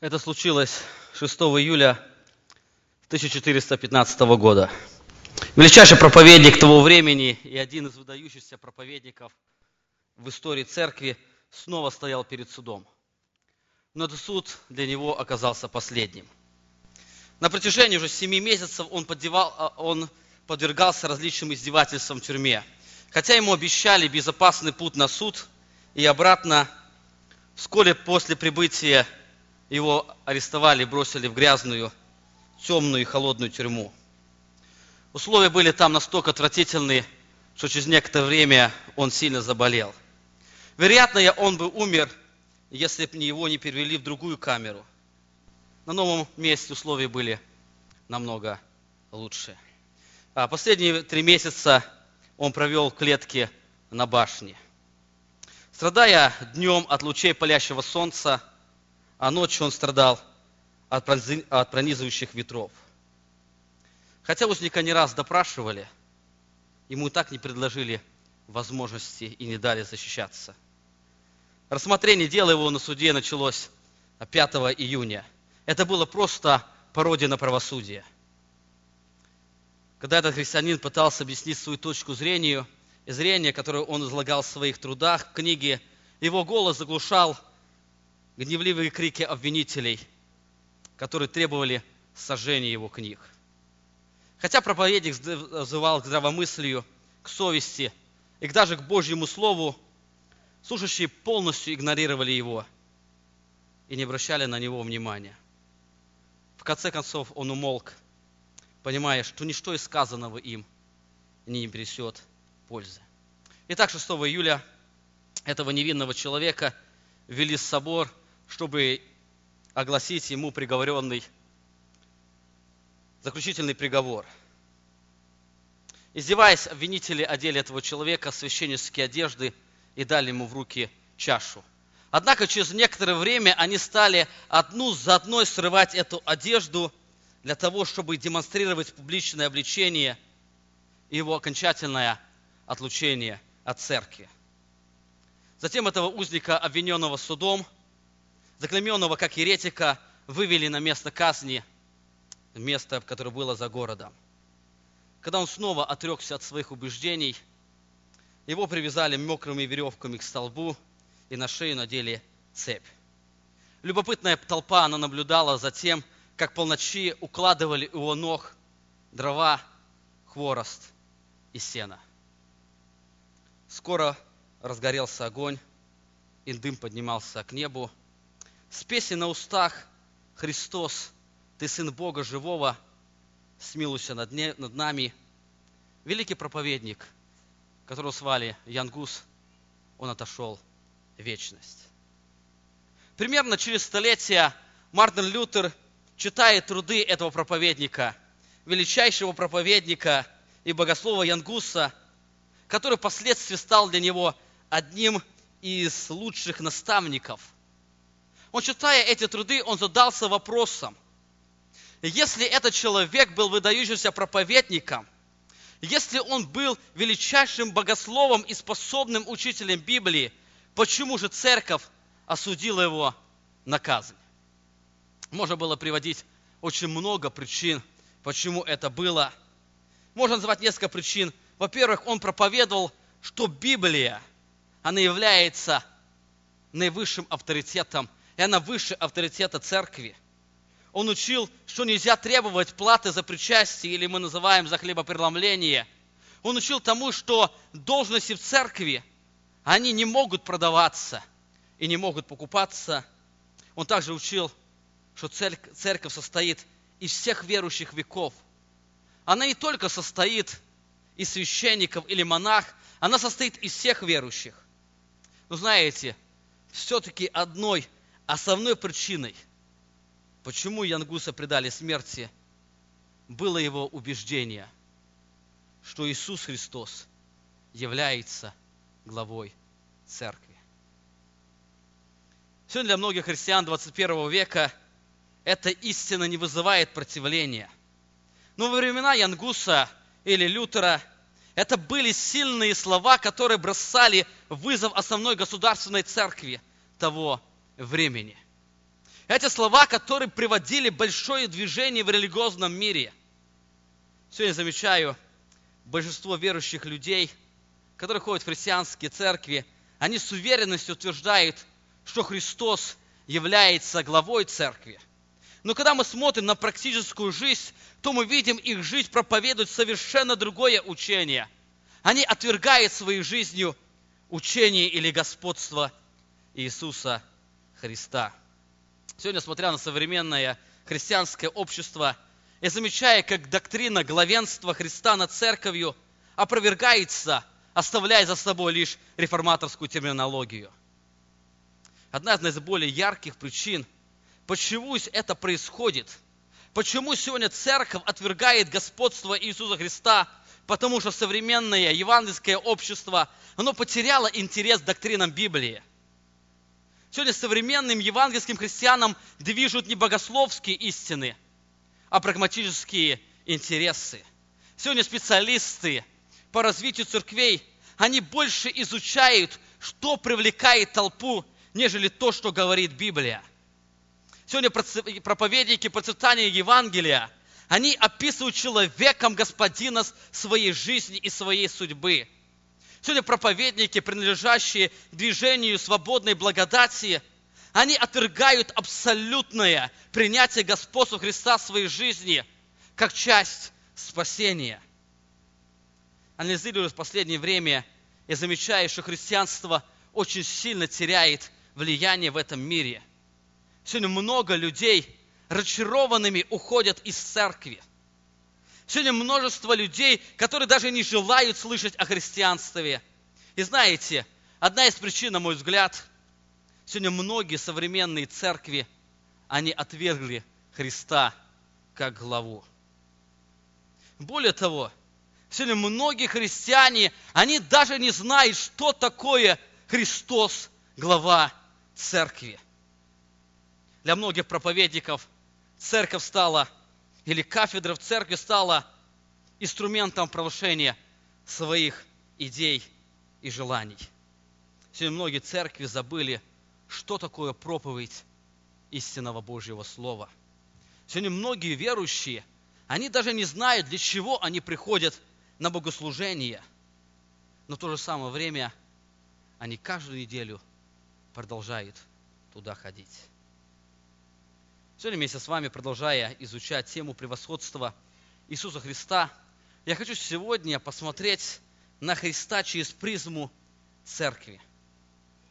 Это случилось 6 июля 1415 года. Величайший проповедник того времени и один из выдающихся проповедников в истории церкви снова стоял перед судом. Но этот суд для него оказался последним. На протяжении уже семи месяцев он, поддевал, а, он подвергался различным издевательствам в тюрьме. Хотя ему обещали безопасный путь на суд и обратно, вскоре после прибытия его арестовали бросили в грязную, темную и холодную тюрьму. Условия были там настолько отвратительные, что через некоторое время он сильно заболел. Вероятно, он бы умер, если бы его не перевели в другую камеру. На новом месте условия были намного лучше. А последние три месяца он провел в клетке на башне. Страдая днем от лучей палящего солнца, а ночью он страдал от пронизывающих ветров. Хотя узника не раз допрашивали, ему и так не предложили возможности и не дали защищаться. Рассмотрение дела его на суде началось 5 июня. Это было просто пародия на правосудие. Когда этот христианин пытался объяснить свою точку зрения, зрения, которое он излагал в своих трудах, в книге, его голос заглушал гневливые крики обвинителей, которые требовали сожжения его книг. Хотя проповедник взывал к здравомыслию, к совести и даже к Божьему Слову, слушающие полностью игнорировали его и не обращали на него внимания. В конце концов он умолк, понимая, что ничто из сказанного им не принесет пользы. Итак, 6 июля этого невинного человека ввели в собор – чтобы огласить ему приговоренный заключительный приговор. Издеваясь, обвинители одели этого человека в священнические одежды и дали ему в руки чашу. Однако через некоторое время они стали одну за одной срывать эту одежду для того, чтобы демонстрировать публичное обличение и его окончательное отлучение от церкви. Затем этого узника, обвиненного судом, заклеменного как еретика, вывели на место казни, место, которое было за городом. Когда он снова отрекся от своих убеждений, его привязали мокрыми веревками к столбу и на шею надели цепь. Любопытная толпа, она наблюдала за тем, как полночи укладывали у его ног дрова, хворост и сено. Скоро разгорелся огонь, и дым поднимался к небу, с песни на устах «Христос, Ты Сын Бога Живого, смилуйся над, не, над нами». Великий проповедник, которого звали Янгус, он отошел в вечность. Примерно через столетия Мартин Лютер читает труды этого проповедника, величайшего проповедника и богослова Янгуса, который впоследствии стал для него одним из лучших наставников – он, читая эти труды, он задался вопросом, если этот человек был выдающимся проповедником, если он был величайшим богословом и способным учителем Библии, почему же церковь осудила его на казнь? Можно было приводить очень много причин, почему это было. Можно назвать несколько причин. Во-первых, он проповедовал, что Библия, она является наивысшим авторитетом и она выше авторитета церкви. Он учил, что нельзя требовать платы за причастие, или мы называем за хлебопреломление. Он учил тому, что должности в церкви, они не могут продаваться и не могут покупаться. Он также учил, что церковь состоит из всех верующих веков. Она не только состоит из священников или монах, она состоит из всех верующих. Но знаете, все-таки одной основной причиной, почему Янгуса предали смерти, было его убеждение, что Иисус Христос является главой церкви. Сегодня для многих христиан 21 века эта истина не вызывает противления. Но во времена Янгуса или Лютера это были сильные слова, которые бросали вызов основной государственной церкви того времени. Эти слова, которые приводили большое движение в религиозном мире. Сегодня замечаю, большинство верующих людей, которые ходят в христианские церкви, они с уверенностью утверждают, что Христос является главой церкви. Но когда мы смотрим на практическую жизнь, то мы видим, их жизнь проповедует совершенно другое учение. Они отвергают своей жизнью учение или господство Иисуса Христа. Сегодня, смотря на современное христианское общество, я замечаю, как доктрина главенства Христа над церковью опровергается, оставляя за собой лишь реформаторскую терминологию. Одна из наиболее ярких причин, почему это происходит, почему сегодня церковь отвергает господство Иисуса Христа, потому что современное евангельское общество, оно потеряло интерес к доктринам Библии. Сегодня современным евангельским христианам движут не богословские истины, а прагматические интересы. Сегодня специалисты по развитию церквей, они больше изучают, что привлекает толпу, нежели то, что говорит Библия. Сегодня проповедники процветания Евангелия, они описывают человеком господина своей жизни и своей судьбы – Сегодня проповедники, принадлежащие движению свободной благодати, они отвергают абсолютное принятие Господа Христа в своей жизни как часть спасения. Анализируя в последнее время, я замечаю, что христианство очень сильно теряет влияние в этом мире. Сегодня много людей разочарованными уходят из церкви. Сегодня множество людей, которые даже не желают слышать о христианстве. И знаете, одна из причин, на мой взгляд, сегодня многие современные церкви, они отвергли Христа как главу. Более того, сегодня многие христиане, они даже не знают, что такое Христос, глава церкви. Для многих проповедников церковь стала или кафедра в церкви стала инструментом провышения своих идей и желаний. Сегодня многие церкви забыли, что такое проповедь истинного Божьего Слова. Сегодня многие верующие, они даже не знают, для чего они приходят на богослужение. Но в то же самое время они каждую неделю продолжают туда ходить. Сегодня вместе с вами, продолжая изучать тему превосходства Иисуса Христа, я хочу сегодня посмотреть на Христа через призму церкви.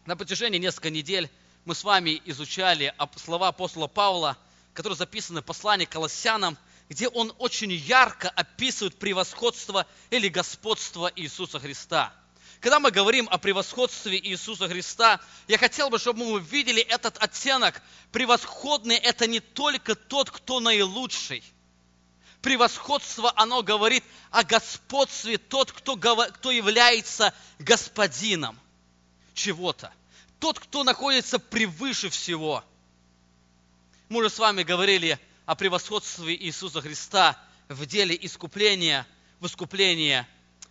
На протяжении нескольких недель мы с вами изучали слова апостола Павла, которые записаны в послании к Колоссянам, где он очень ярко описывает превосходство или господство Иисуса Христа – когда мы говорим о превосходстве Иисуса Христа, я хотел бы, чтобы мы увидели этот оттенок. Превосходный – это не только тот, кто наилучший. Превосходство, оно говорит о господстве, тот, кто, кто является господином чего-то. Тот, кто находится превыше всего. Мы уже с вами говорили о превосходстве Иисуса Христа в деле искупления, в искуплении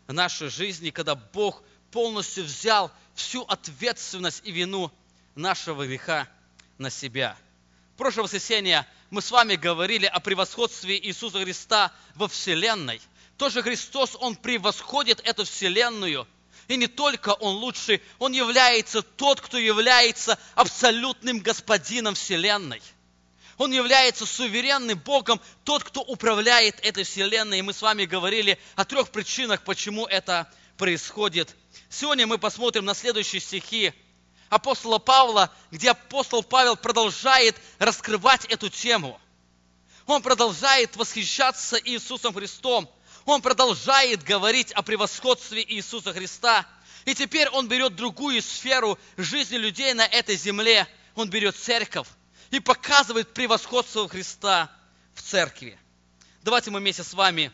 нашей жизни, когда Бог – полностью взял всю ответственность и вину нашего греха на себя. В прошлое воскресенье мы с вами говорили о превосходстве Иисуса Христа во Вселенной. Тоже Христос, Он превосходит эту Вселенную. И не только Он лучший, Он является тот, кто является абсолютным господином Вселенной. Он является суверенным Богом, тот, кто управляет этой Вселенной. И мы с вами говорили о трех причинах, почему это происходит Сегодня мы посмотрим на следующие стихи апостола Павла, где апостол Павел продолжает раскрывать эту тему. Он продолжает восхищаться Иисусом Христом. Он продолжает говорить о превосходстве Иисуса Христа. И теперь он берет другую сферу жизни людей на этой земле. Он берет церковь и показывает превосходство Христа в церкви. Давайте мы вместе с вами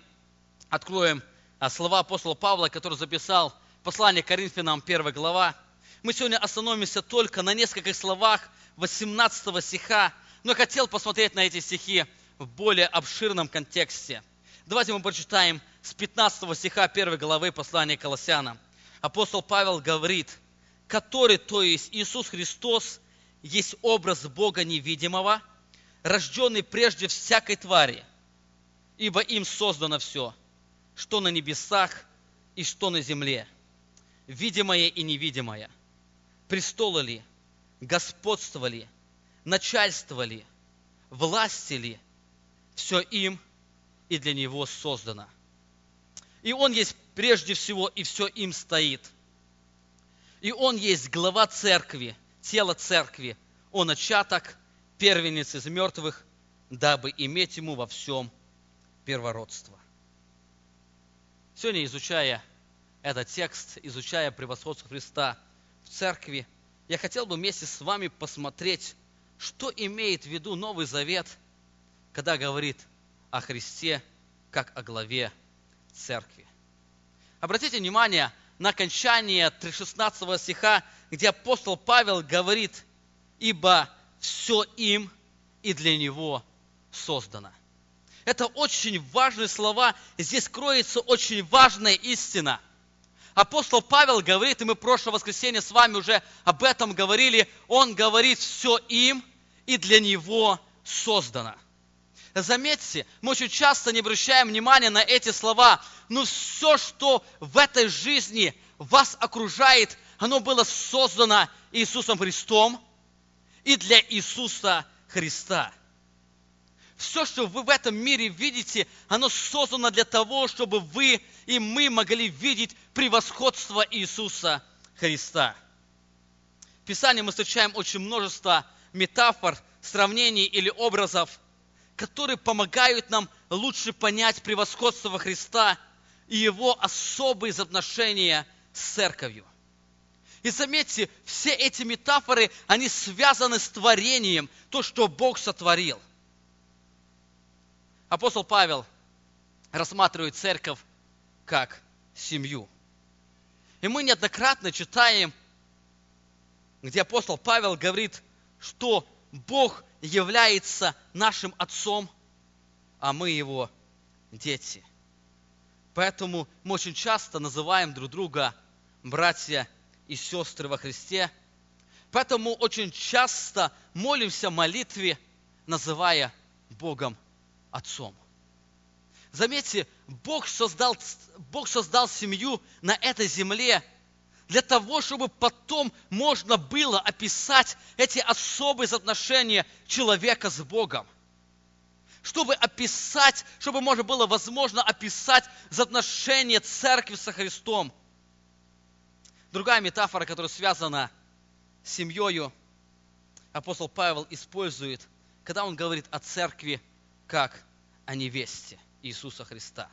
откроем слова апостола Павла, который записал послание Коринфянам, 1 глава. Мы сегодня остановимся только на нескольких словах 18 стиха, но я хотел посмотреть на эти стихи в более обширном контексте. Давайте мы прочитаем с 15 стиха 1 главы послания Колоссянам. Апостол Павел говорит, который, то есть Иисус Христос, есть образ Бога невидимого, рожденный прежде всякой твари, ибо им создано все, что на небесах и что на земле, видимое и невидимое, престолы ли, господство ли, все им и для него создано. И он есть прежде всего, и все им стоит. И он есть глава церкви, тело церкви, он начаток, первенец из мертвых, дабы иметь ему во всем первородство. Сегодня, изучая этот текст, изучая превосходство Христа в церкви, я хотел бы вместе с вами посмотреть, что имеет в виду Новый Завет, когда говорит о Христе как о главе церкви. Обратите внимание на окончание 16 стиха, где апостол Павел говорит, ибо все им и для него создано. Это очень важные слова. Здесь кроется очень важная истина. Апостол Павел говорит, и мы в прошлое воскресенье с вами уже об этом говорили, он говорит, все им и для него создано. Заметьте, мы очень часто не обращаем внимания на эти слова, но все, что в этой жизни вас окружает, оно было создано Иисусом Христом и для Иисуса Христа. Все, что вы в этом мире видите, оно создано для того, чтобы вы и мы могли видеть превосходство Иисуса Христа. В Писании мы встречаем очень множество метафор, сравнений или образов, которые помогают нам лучше понять превосходство Христа и Его особые отношения с церковью. И заметьте, все эти метафоры, они связаны с творением, то, что Бог сотворил. Апостол Павел рассматривает церковь как семью. И мы неоднократно читаем, где апостол Павел говорит, что Бог является нашим Отцом, а мы Его дети. Поэтому мы очень часто называем друг друга братья и сестры во Христе. Поэтому очень часто молимся молитве, называя Богом Отцом. Заметьте, Бог создал, Бог создал семью на этой земле для того, чтобы потом можно было описать эти особые отношения человека с Богом. Чтобы описать, чтобы можно было возможно описать отношения церкви со Христом – Другая метафора, которая связана с семьей, апостол Павел использует, когда он говорит о церкви как о невесте Иисуса Христа.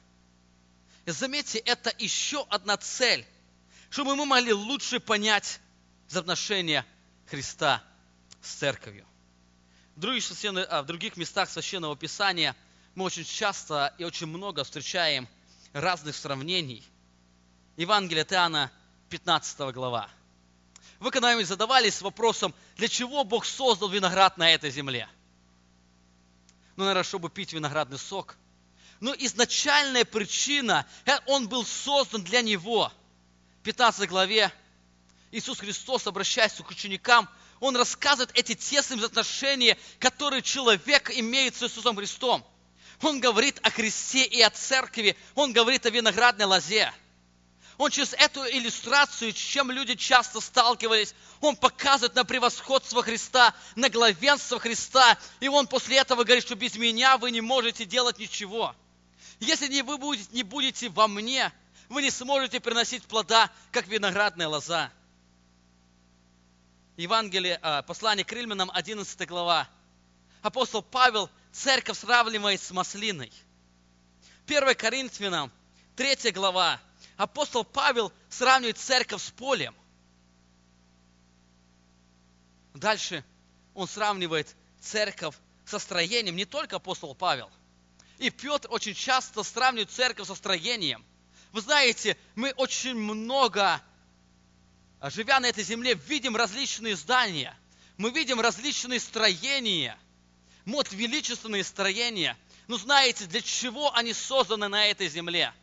И заметьте, это еще одна цель, чтобы мы могли лучше понять взаимоотношения Христа с церковью. В других, а, местах Священного Писания мы очень часто и очень много встречаем разных сравнений. Евангелие от Иоанна 15 глава. Вы когда-нибудь задавались вопросом, для чего Бог создал виноград на этой земле? Ну, наверное, чтобы пить виноградный сок. Но изначальная причина, э, он был создан для него. В 15 главе Иисус Христос, обращаясь к ученикам, он рассказывает эти тесные отношения, которые человек имеет с Иисусом Христом. Он говорит о Христе и о церкви, он говорит о виноградной лозе. Он через эту иллюстрацию, с чем люди часто сталкивались, он показывает на превосходство Христа, на главенство Христа. И он после этого говорит, что без меня вы не можете делать ничего. Если не вы будете, не будете во мне, вы не сможете приносить плода, как виноградная лоза. Евангелие, а, послание к Римлянам, 11 глава. Апостол Павел церковь сравнивает с маслиной. 1 Коринфянам, 3 глава, апостол Павел сравнивает церковь с полем. Дальше он сравнивает церковь со строением, не только апостол Павел. И Петр очень часто сравнивает церковь со строением. Вы знаете, мы очень много, живя на этой земле, видим различные здания. Мы видим различные строения. Вот величественные строения. Но знаете, для чего они созданы на этой земле?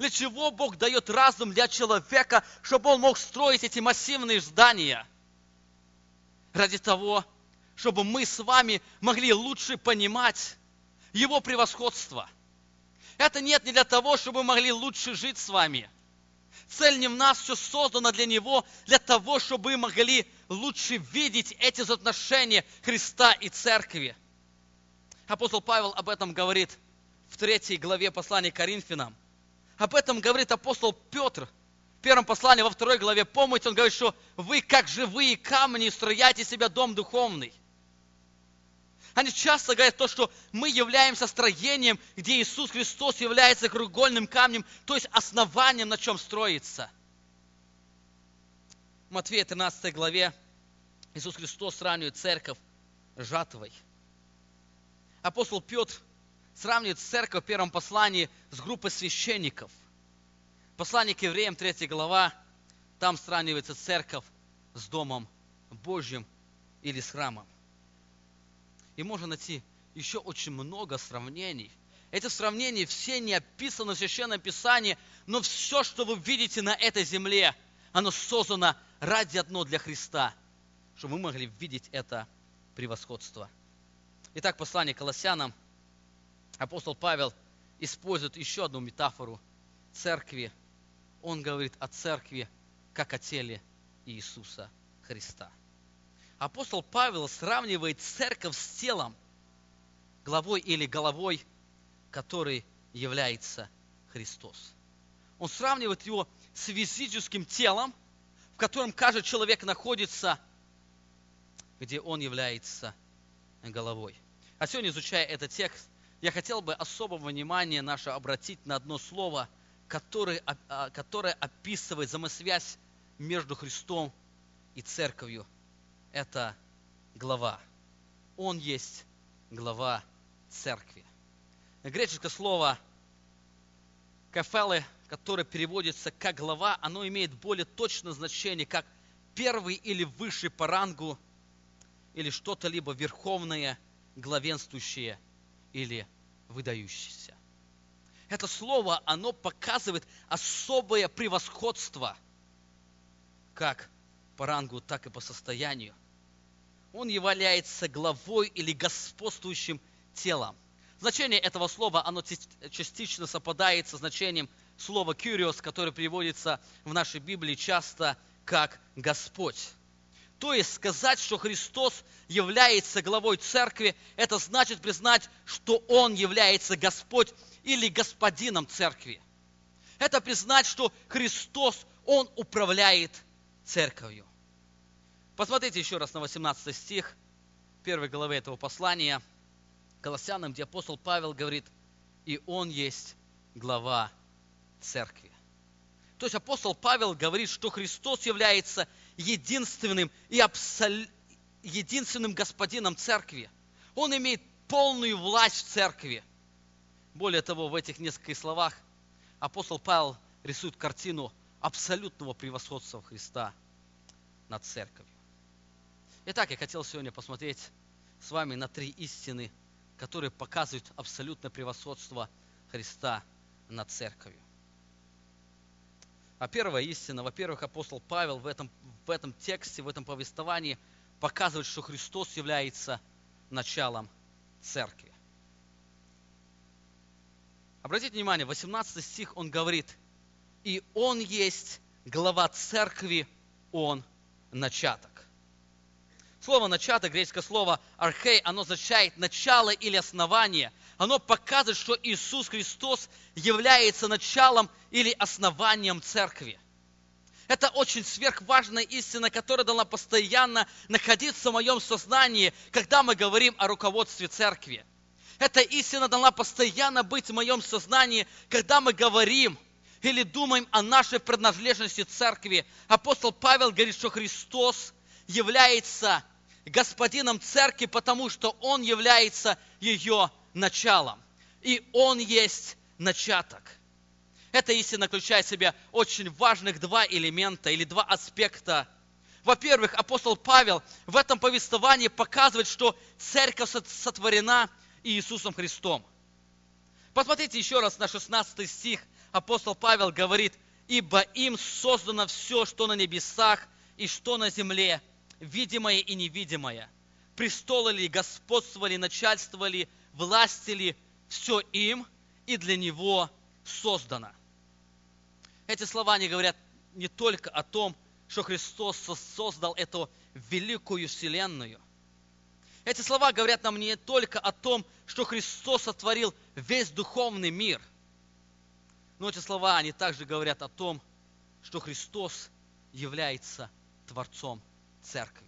Для чего Бог дает разум для человека, чтобы он мог строить эти массивные здания? ради того, чтобы мы с вами могли лучше понимать Его превосходство. Это нет не для того, чтобы мы могли лучше жить с вами. Цель не в нас, все создано для Него, для того, чтобы мы могли лучше видеть эти отношения Христа и Церкви. Апостол Павел об этом говорит в третьей главе послания к Коринфянам. Об этом говорит апостол Петр в первом послании, во второй главе. Помните, он говорит, что вы, как живые камни, строяете себя дом духовный. Они часто говорят то, что мы являемся строением, где Иисус Христос является кругольным камнем, то есть основанием, на чем строится. В Матфея 13 главе Иисус Христос сравнивает церковь жатвой. Апостол Петр сравнивает церковь в первом послании с группой священников. Послание к евреям, 3 глава, там сравнивается церковь с Домом Божьим или с храмом. И можно найти еще очень много сравнений. Эти сравнения все не описаны в Священном Писании, но все, что вы видите на этой земле, оно создано ради одно для Христа, чтобы мы могли видеть это превосходство. Итак, послание Колоссянам, апостол Павел использует еще одну метафору церкви. Он говорит о церкви, как о теле Иисуса Христа апостол Павел сравнивает церковь с телом, главой или головой, который является Христос. Он сравнивает его с физическим телом, в котором каждый человек находится, где он является головой. А сегодня, изучая этот текст, я хотел бы особого внимания наше обратить на одно слово, которое, а, которое описывает взаимосвязь между Христом и церковью – это глава. Он есть глава церкви. Греческое слово кафелы, которое переводится как глава, оно имеет более точное значение, как первый или высший по рангу, или что-то либо верховное, главенствующее или выдающееся. Это слово, оно показывает особое превосходство, как по рангу, так и по состоянию он является главой или господствующим телом. Значение этого слова, оно частично совпадает со значением слова «кюриос», которое переводится в нашей Библии часто как «Господь». То есть сказать, что Христос является главой церкви, это значит признать, что Он является Господь или Господином церкви. Это признать, что Христос, Он управляет церковью. Посмотрите еще раз на 18 стих первой главы этого послания Колоссянам, где апостол Павел говорит, и он есть глава церкви. То есть апостол Павел говорит, что Христос является единственным и абсол... единственным господином церкви. Он имеет полную власть в церкви. Более того, в этих нескольких словах апостол Павел рисует картину абсолютного превосходства Христа над церковью. Итак, я хотел сегодня посмотреть с вами на три истины, которые показывают абсолютное превосходство Христа над церковью. А первая истина, во-первых, апостол Павел в этом, в этом тексте, в этом повествовании показывает, что Христос является началом церкви. Обратите внимание, 18 стих он говорит, и он есть глава церкви, он начаток. Слово «начаток», греческое слово «архей», оно означает начало или основание. Оно показывает, что Иисус Христос является началом или основанием церкви. Это очень сверхважная истина, которая должна постоянно находиться в моем сознании, когда мы говорим о руководстве церкви. Эта истина должна постоянно быть в моем сознании, когда мы говорим или думаем о нашей принадлежности церкви. Апостол Павел говорит, что Христос является господином церкви, потому что он является ее началом. И он есть начаток. Эта истина включает в себя очень важных два элемента или два аспекта. Во-первых, апостол Павел в этом повествовании показывает, что церковь сотворена Иисусом Христом. Посмотрите еще раз на 16 стих. Апостол Павел говорит, «Ибо им создано все, что на небесах и что на земле, видимое и невидимое, престолы ли, господствовали, начальствовали, властили, все им и для него создано. Эти слова не говорят не только о том, что Христос создал эту великую вселенную. Эти слова говорят нам не только о том, что Христос сотворил весь духовный мир. Но эти слова, они также говорят о том, что Христос является Творцом Церкви.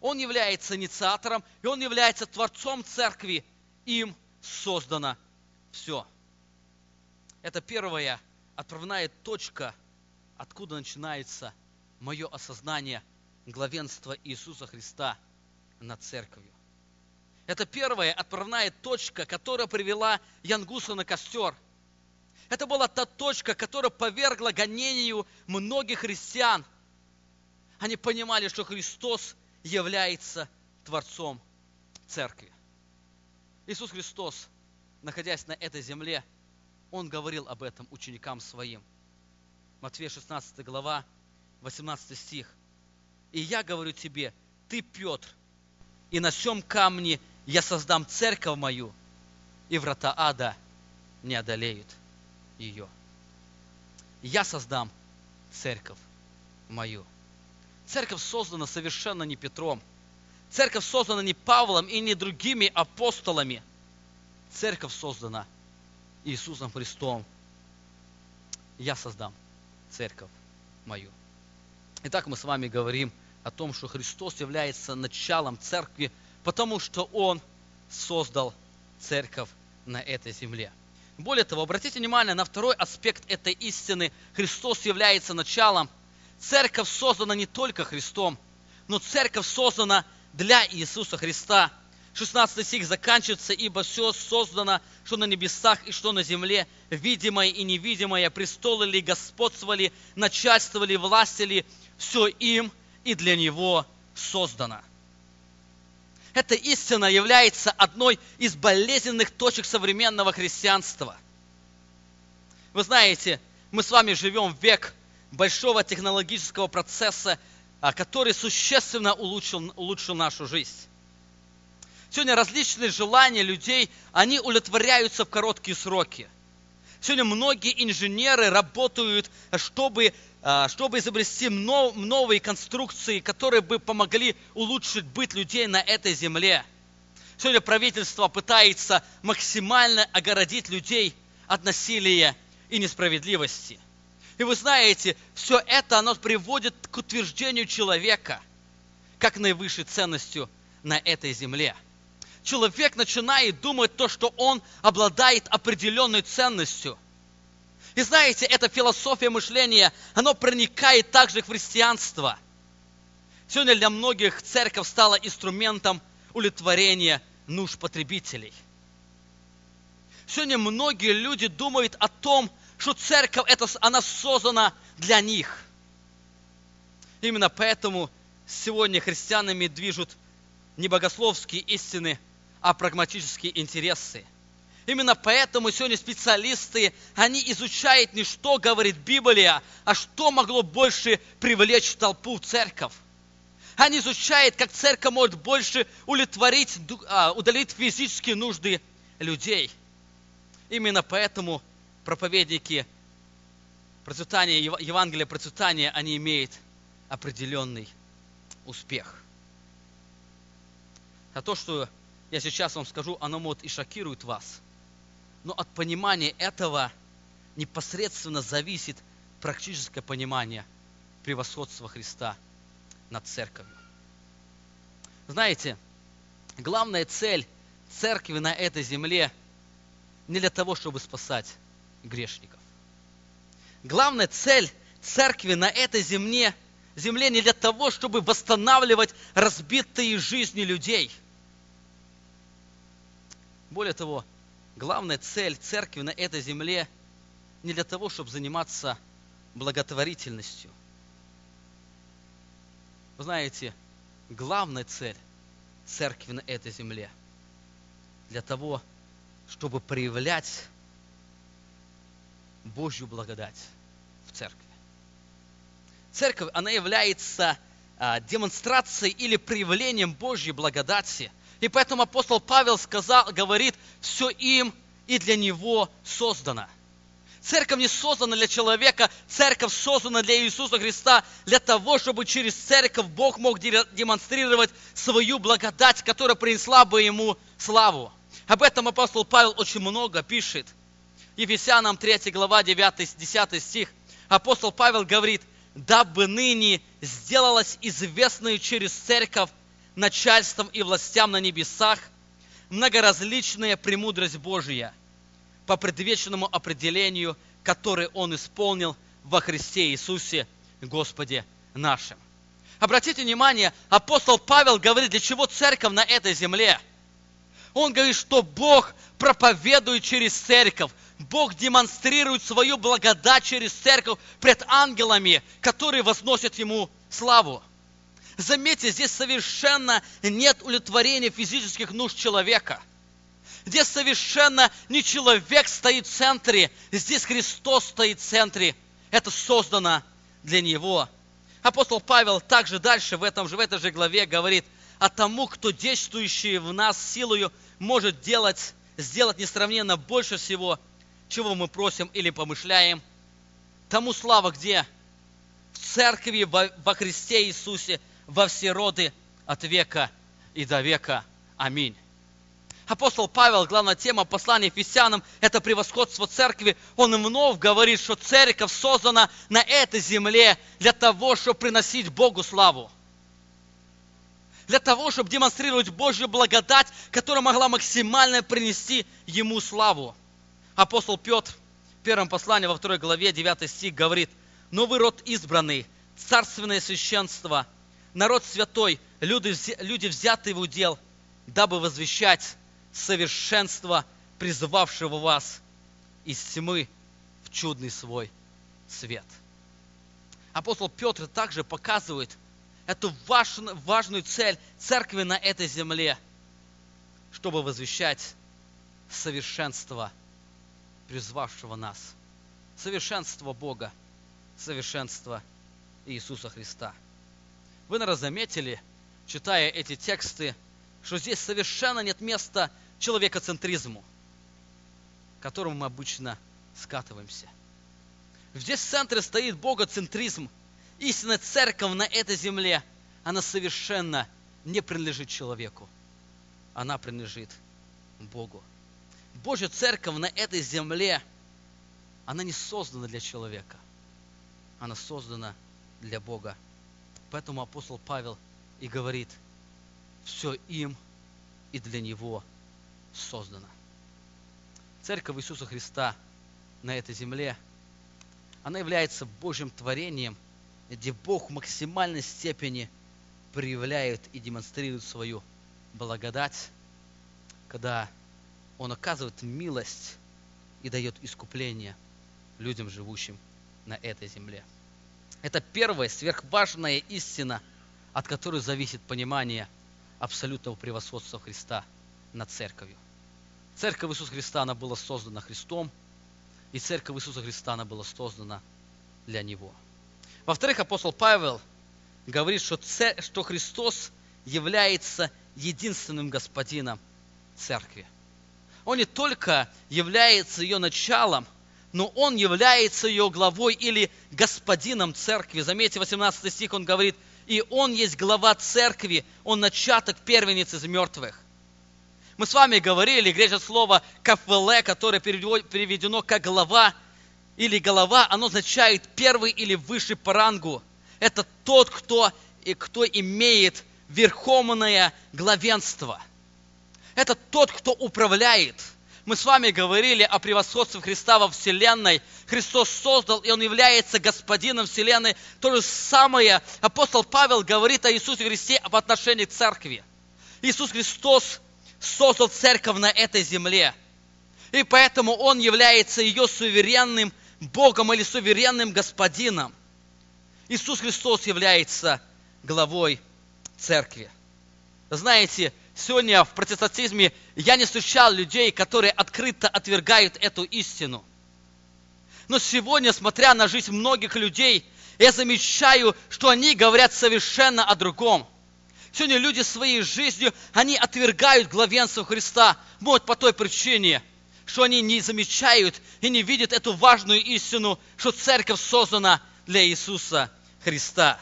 Он является инициатором, и Он является Творцом Церкви. Им создано все. Это первая отправная точка, откуда начинается мое осознание главенства Иисуса Христа над церковью. Это первая отправная точка, которая привела Янгуса на костер. Это была та точка, которая повергла гонению многих христиан. Они понимали, что Христос является Творцом Церкви. Иисус Христос, находясь на этой земле, он говорил об этом ученикам своим. Матфея 16 глава, 18 стих. «И я говорю тебе, ты, Петр, и на всем камне я создам церковь мою, и врата ада не одолеют ее. Я создам церковь мою. Церковь создана совершенно не Петром. Церковь создана не Павлом и не другими апостолами. Церковь создана – Иисусом Христом я создам церковь мою. Итак, мы с вами говорим о том, что Христос является началом церкви, потому что Он создал церковь на этой земле. Более того, обратите внимание на второй аспект этой истины. Христос является началом. Церковь создана не только Христом, но церковь создана для Иисуса Христа – 16 стих заканчивается, «Ибо все создано, что на небесах и что на земле, видимое и невидимое, престолы ли, господствовали, начальствовали, властили, все им и для Него создано». Эта истина является одной из болезненных точек современного христианства. Вы знаете, мы с вами живем в век большого технологического процесса, а, который существенно улучшил, улучшил нашу жизнь. Сегодня различные желания людей, они удовлетворяются в короткие сроки. Сегодня многие инженеры работают, чтобы, а, чтобы изобрести новые конструкции, которые бы помогли улучшить быт людей на этой земле. Сегодня правительство пытается максимально огородить людей от насилия и несправедливости. И вы знаете, все это, оно приводит к утверждению человека как наивысшей ценностью на этой земле – человек начинает думать то, что он обладает определенной ценностью. И знаете, эта философия мышления, она проникает также в христианство. Сегодня для многих церковь стала инструментом удовлетворения нужд потребителей. Сегодня многие люди думают о том, что церковь, это, она создана для них. Именно поэтому сегодня христианами движут не богословские истины, а прагматические интересы. Именно поэтому сегодня специалисты, они изучают не что говорит Библия, а что могло больше привлечь толпу церковь. Они изучают, как церковь может больше удовлетворить, а, удалить физические нужды людей. Именно поэтому проповедники процветания, Евангелия процветания, они имеют определенный успех. А то, что я сейчас вам скажу, оно может и шокирует вас. Но от понимания этого непосредственно зависит практическое понимание превосходства Христа над церковью. Знаете, главная цель церкви на этой земле не для того, чтобы спасать грешников. Главная цель церкви на этой земле, земле не для того, чтобы восстанавливать разбитые жизни людей – более того, главная цель церкви на этой земле не для того, чтобы заниматься благотворительностью. Вы знаете, главная цель церкви на этой земле для того, чтобы проявлять Божью благодать в церкви. Церковь, она является а, демонстрацией или проявлением Божьей благодати. И поэтому апостол Павел сказал, говорит, все им и для него создано. Церковь не создана для человека, церковь создана для Иисуса Христа, для того, чтобы через церковь Бог мог демонстрировать свою благодать, которая принесла бы ему славу. Об этом апостол Павел очень много пишет. Ефесянам 3 глава 9-10 стих. Апостол Павел говорит, дабы ныне сделалось известной через церковь начальством и властям на небесах многоразличная премудрость Божия по предвечному определению, которое Он исполнил во Христе Иисусе, Господе нашим. Обратите внимание, апостол Павел говорит, для чего церковь на этой земле. Он говорит, что Бог проповедует через церковь, Бог демонстрирует свою благодать через церковь пред ангелами, которые возносят Ему славу. Заметьте, здесь совершенно нет удовлетворения физических нужд человека. Здесь совершенно не человек стоит в центре, здесь Христос стоит в центре. Это создано для Него. Апостол Павел также дальше в, этом же, в этой же главе говорит, а тому, кто действующий в нас силою, может делать, сделать несравненно больше всего, чего мы просим или помышляем. Тому слава где? В церкви во, во Христе Иисусе во все роды от века и до века. Аминь. Апостол Павел, главная тема послания Ефесянам, это превосходство церкви. Он вновь говорит, что церковь создана на этой земле для того, чтобы приносить Богу славу. Для того, чтобы демонстрировать Божью благодать, которая могла максимально принести Ему славу апостол Петр в первом послании во второй главе 9 стих говорит, «Но вы род избранный, царственное священство, народ святой, люди, люди взятые в удел, дабы возвещать совершенство призывавшего вас из тьмы в чудный свой свет». Апостол Петр также показывает эту важную, важную цель церкви на этой земле, чтобы возвещать совершенство призвавшего нас. Совершенство Бога, совершенство Иисуса Христа. Вы, наверное, заметили, читая эти тексты, что здесь совершенно нет места человекоцентризму, к которому мы обычно скатываемся. Здесь в центре стоит богоцентризм. Истинная церковь на этой земле, она совершенно не принадлежит человеку. Она принадлежит Богу. Божья церковь на этой земле, она не создана для человека. Она создана для Бога. Поэтому апостол Павел и говорит, все им и для Него создано. Церковь Иисуса Христа на этой земле, она является Божьим творением, где Бог в максимальной степени проявляет и демонстрирует свою благодать, когда он оказывает милость и дает искупление людям, живущим на этой земле. Это первая сверхважная истина, от которой зависит понимание абсолютного превосходства Христа над церковью. Церковь Иисуса Христа, она была создана Христом, и церковь Иисуса Христа, она была создана для Него. Во-вторых, апостол Павел говорит, что, цер... что Христос является единственным господином церкви – он не только является ее началом, но он является ее главой или господином церкви. Заметьте, 18 стих он говорит, и он есть глава церкви, он начаток первенец из мертвых. Мы с вами говорили, греческое слово кафеле, которое переведено как глава или голова, оно означает первый или высший по рангу. Это тот, кто, кто имеет верховное главенство – это тот, кто управляет. Мы с вами говорили о превосходстве Христа во Вселенной. Христос создал, и Он является Господином Вселенной. То же самое апостол Павел говорит о Иисусе Христе об отношении к церкви. Иисус Христос создал церковь на этой земле. И поэтому Он является ее суверенным Богом или суверенным Господином. Иисус Христос является главой церкви. Знаете, сегодня в протестантизме я не встречал людей, которые открыто отвергают эту истину. Но сегодня, смотря на жизнь многих людей, я замечаю, что они говорят совершенно о другом. Сегодня люди своей жизнью, они отвергают главенство Христа. Вот по той причине, что они не замечают и не видят эту важную истину, что церковь создана для Иисуса Христа.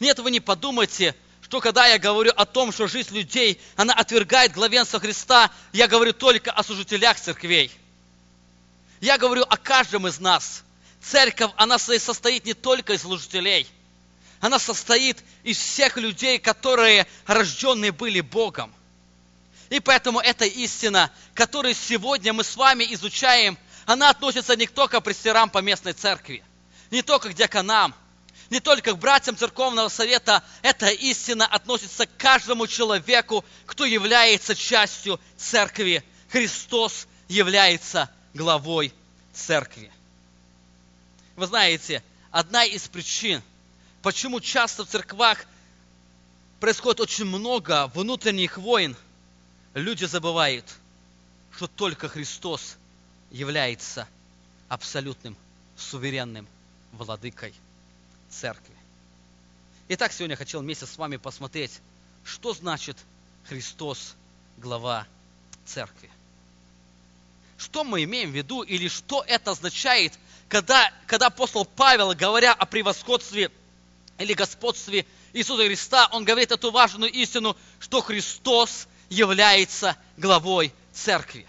Нет, вы не подумайте, что когда я говорю о том, что жизнь людей, она отвергает главенство Христа, я говорю только о служителях церквей. Я говорю о каждом из нас. Церковь, она состоит не только из служителей. Она состоит из всех людей, которые рожденные были Богом. И поэтому эта истина, которую сегодня мы с вами изучаем, она относится не только к престерам по местной церкви, не только к диаконам, не только к братьям церковного совета, эта истина относится к каждому человеку, кто является частью церкви. Христос является главой церкви. Вы знаете, одна из причин, почему часто в церквах происходит очень много внутренних войн, люди забывают, что только Христос является абсолютным суверенным владыкой церкви. Итак, сегодня я хотел вместе с вами посмотреть, что значит Христос, глава церкви. Что мы имеем в виду или что это означает, когда, когда апостол Павел, говоря о превосходстве или господстве Иисуса Христа, он говорит эту важную истину, что Христос является главой церкви.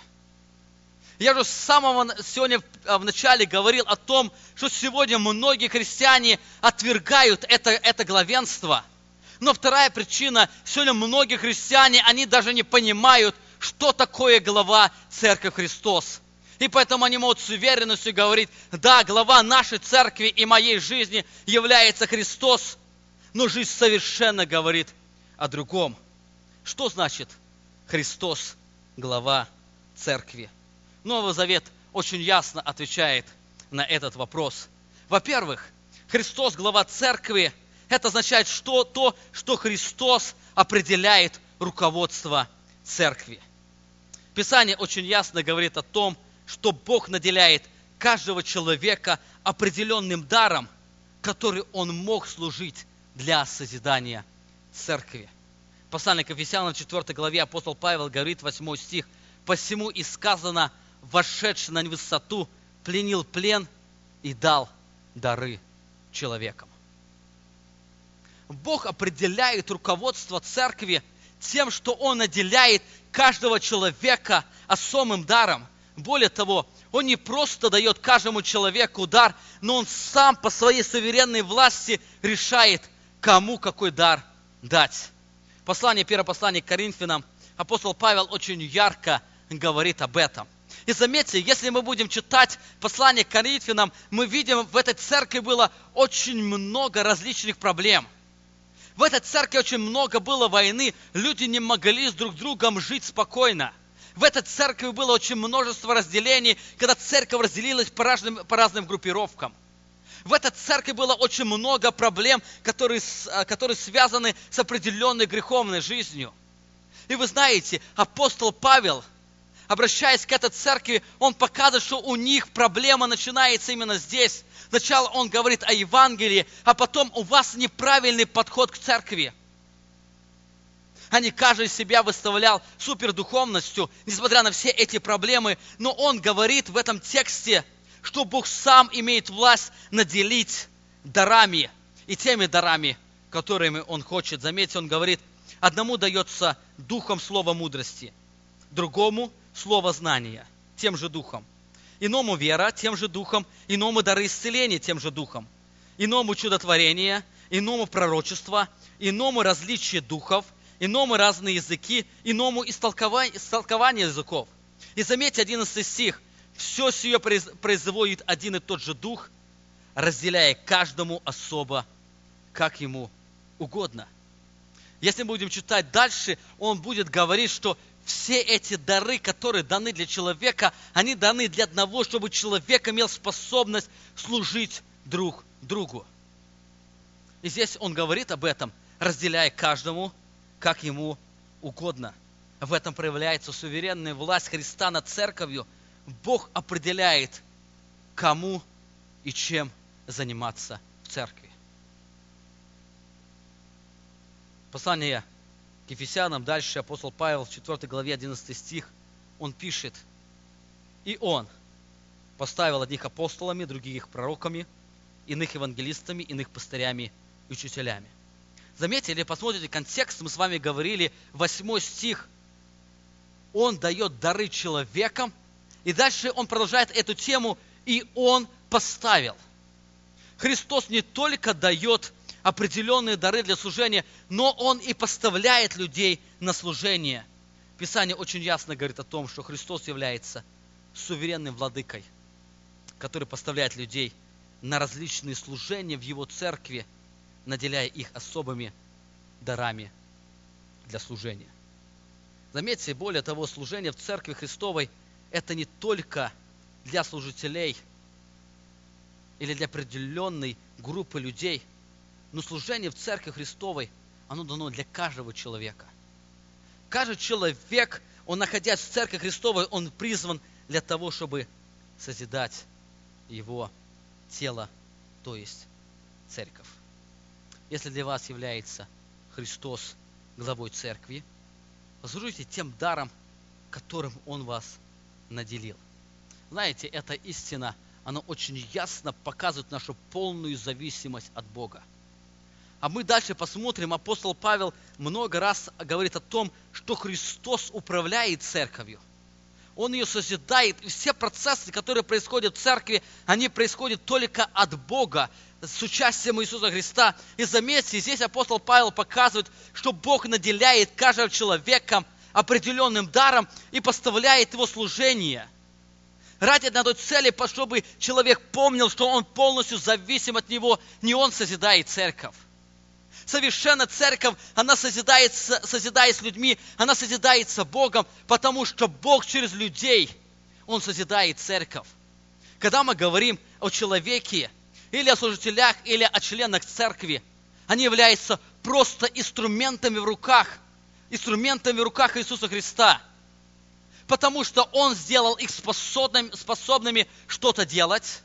Я же с самого сегодня в начале говорил о том, что сегодня многие христиане отвергают это, это главенство. Но вторая причина, сегодня многие христиане, они даже не понимают, что такое глава Церкви Христос. И поэтому они могут с уверенностью говорить, да, глава нашей церкви и моей жизни является Христос, но жизнь совершенно говорит о другом. Что значит Христос, глава церкви? Новый Завет очень ясно отвечает на этот вопрос. Во-первых, Христос, глава церкви, это означает что, то, что Христос определяет руководство церкви. Писание очень ясно говорит о том, что Бог наделяет каждого человека определенным даром, который он мог служить для созидания церкви. Послание к Ефесянам 4 главе апостол Павел говорит, 8 стих, «Посему и сказано, вошедший на высоту, пленил плен и дал дары человекам. Бог определяет руководство церкви тем, что Он наделяет каждого человека особым даром. Более того, Он не просто дает каждому человеку дар, но Он сам по своей суверенной власти решает, кому какой дар дать. Послание, первое послание к Коринфянам, апостол Павел очень ярко говорит об этом. И заметьте, если мы будем читать послание к Коринфянам, мы видим, в этой церкви было очень много различных проблем. В этой церкви очень много было войны, люди не могли с друг другом жить спокойно. В этой церкви было очень множество разделений, когда церковь разделилась по разным, по разным группировкам. В этой церкви было очень много проблем, которые, которые связаны с определенной греховной жизнью. И вы знаете, апостол Павел – обращаясь к этой церкви, он показывает, что у них проблема начинается именно здесь. Сначала он говорит о Евангелии, а потом у вас неправильный подход к церкви. Они каждый себя выставлял супердуховностью, несмотря на все эти проблемы. Но он говорит в этом тексте, что Бог сам имеет власть наделить дарами и теми дарами, которыми Он хочет. Заметьте, Он говорит, одному дается духом слова мудрости, другому слово знания тем же духом, иному вера тем же духом, иному дары исцеления тем же духом, иному чудотворение, иному пророчество, иному различие духов, иному разные языки, иному истолкование, языков. И заметьте 11 стих, все сие производит один и тот же дух, разделяя каждому особо, как ему угодно. Если мы будем читать дальше, он будет говорить, что все эти дары, которые даны для человека, они даны для одного, чтобы человек имел способность служить друг другу. И здесь он говорит об этом, разделяя каждому, как ему угодно. В этом проявляется суверенная власть Христа над церковью. Бог определяет, кому и чем заниматься в церкви. Послание к Ефесянам, дальше апостол Павел в 4 главе 11 стих, он пишет, «И он поставил одних апостолами, других пророками, иных евангелистами, иных пастырями и учителями». Заметьте, или посмотрите контекст, мы с вами говорили, 8 стих, он дает дары человекам, и дальше он продолжает эту тему, и он поставил. Христос не только дает определенные дары для служения, но Он и поставляет людей на служение. Писание очень ясно говорит о том, что Христос является суверенным владыкой, который поставляет людей на различные служения в Его церкви, наделяя их особыми дарами для служения. Заметьте, более того, служение в церкви Христовой – это не только для служителей или для определенной группы людей – но служение в Церкви Христовой, оно дано для каждого человека. Каждый человек, он находясь в Церкви Христовой, он призван для того, чтобы созидать его тело, то есть церковь. Если для вас является Христос главой церкви, послужите тем даром, которым Он вас наделил. Знаете, эта истина, она очень ясно показывает нашу полную зависимость от Бога. А мы дальше посмотрим, апостол Павел много раз говорит о том, что Христос управляет церковью. Он ее созидает. И все процессы, которые происходят в церкви, они происходят только от Бога, с участием Иисуса Христа. И заметьте, здесь апостол Павел показывает, что Бог наделяет каждого человека определенным даром и поставляет его служение. Ради одной цели, чтобы человек помнил, что он полностью зависим от него, не он созидает церковь совершенно церковь, она созидается, созидает с людьми, она созидается Богом, потому что Бог через людей, Он созидает церковь. Когда мы говорим о человеке, или о служителях, или о членах церкви, они являются просто инструментами в руках, инструментами в руках Иисуса Христа. Потому что Он сделал их способными, способными что-то делать.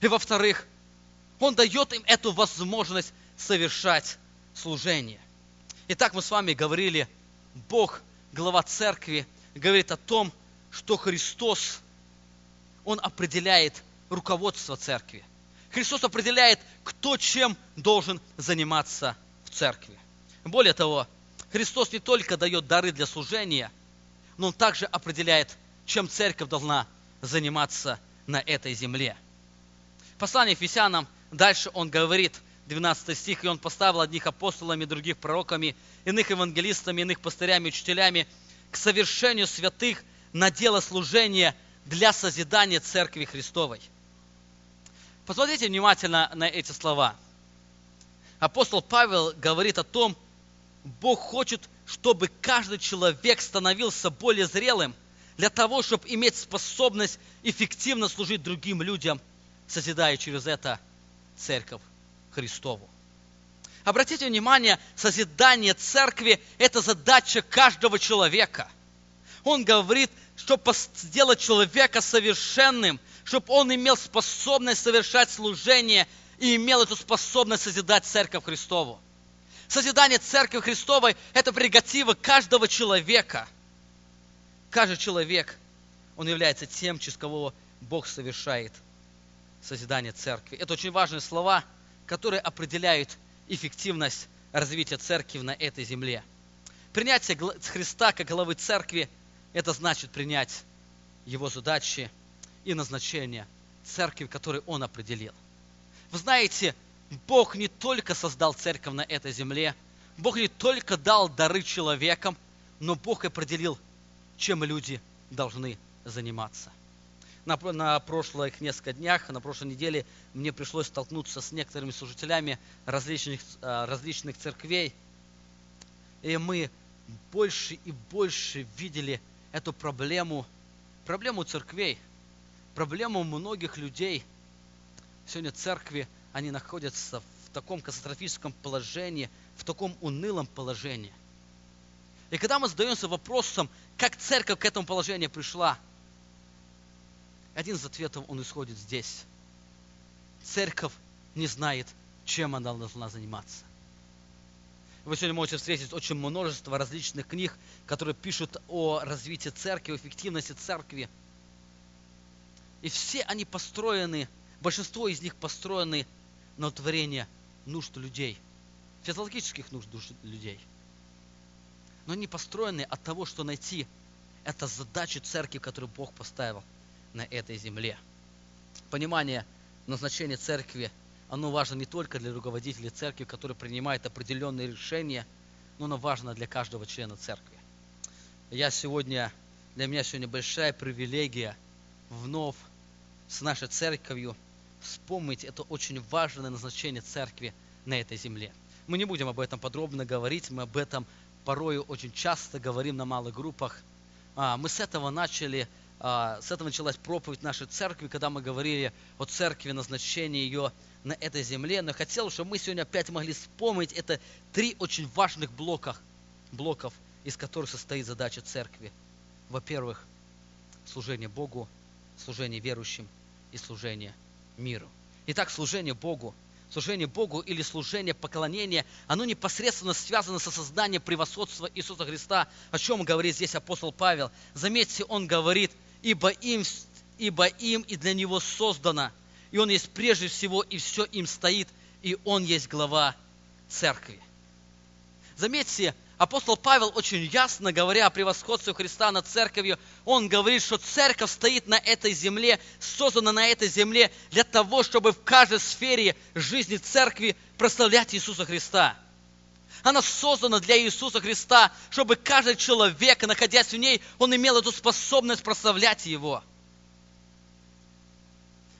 И во-вторых, Он дает им эту возможность совершать служение. Итак, мы с вами говорили, Бог, глава церкви, говорит о том, что Христос, Он определяет руководство церкви. Христос определяет, кто чем должен заниматься в церкви. Более того, Христос не только дает дары для служения, но Он также определяет, чем церковь должна заниматься на этой земле. Послание Ефесянам, дальше он говорит – 12 стих, и он поставил одних апостолами, других пророками, иных евангелистами, иных пастырями, учителями к совершению святых на дело служения для созидания Церкви Христовой. Посмотрите внимательно на эти слова. Апостол Павел говорит о том, Бог хочет, чтобы каждый человек становился более зрелым для того, чтобы иметь способность эффективно служить другим людям, созидая через это церковь Христову. Обратите внимание, созидание церкви – это задача каждого человека. Он говорит, чтобы сделать человека совершенным, чтобы он имел способность совершать служение и имел эту способность созидать церковь Христову. Созидание церкви Христовой – это прерогатива каждого человека. Каждый человек, он является тем, через кого Бог совершает созидание церкви. Это очень важные слова – которые определяют эффективность развития церкви на этой земле. Принятие Христа как главы церкви – это значит принять его задачи и назначения церкви, которые он определил. Вы знаете, Бог не только создал церковь на этой земле, Бог не только дал дары человекам, но Бог определил, чем люди должны заниматься на, на прошлых несколько днях, на прошлой неделе мне пришлось столкнуться с некоторыми служителями различных, а, различных церквей. И мы больше и больше видели эту проблему, проблему церквей, проблему многих людей. Сегодня церкви, они находятся в таком катастрофическом положении, в таком унылом положении. И когда мы задаемся вопросом, как церковь к этому положению пришла – один из ответов, он исходит здесь. церковь не знает, чем она должна заниматься. Вы сегодня можете встретить очень множество различных книг, которые пишут о развитии церкви, о эффективности церкви. И все они построены, большинство из них построены на утворение нужд людей, физиологических нужд людей. Но они построены от того, что найти это задачи церкви, которую Бог поставил на этой земле. Понимание назначения церкви, оно важно не только для руководителей церкви, которые принимают определенные решения, но оно важно для каждого члена церкви. Я сегодня, для меня сегодня большая привилегия вновь с нашей церковью вспомнить это очень важное назначение церкви на этой земле. Мы не будем об этом подробно говорить, мы об этом порою очень часто говорим на малых группах. А, мы с этого начали с этого началась проповедь нашей церкви, когда мы говорили о церкви, назначении ее на этой земле. Но хотел, чтобы мы сегодня опять могли вспомнить это три очень важных блоках, блоков, из которых состоит задача церкви. Во-первых, служение Богу, служение верующим и служение миру. Итак, служение Богу – служение Богу или служение поклонения, оно непосредственно связано со созданием превосходства Иисуса Христа, о чем говорит здесь апостол Павел. Заметьте, он говорит, ибо им, ибо им и для него создано, и он есть прежде всего, и все им стоит, и он есть глава церкви. Заметьте, апостол Павел очень ясно, говоря о превосходстве Христа над церковью, он говорит, что церковь стоит на этой земле, создана на этой земле для того, чтобы в каждой сфере жизни церкви прославлять Иисуса Христа. Она создана для Иисуса Христа, чтобы каждый человек, находясь в ней, он имел эту способность прославлять Его.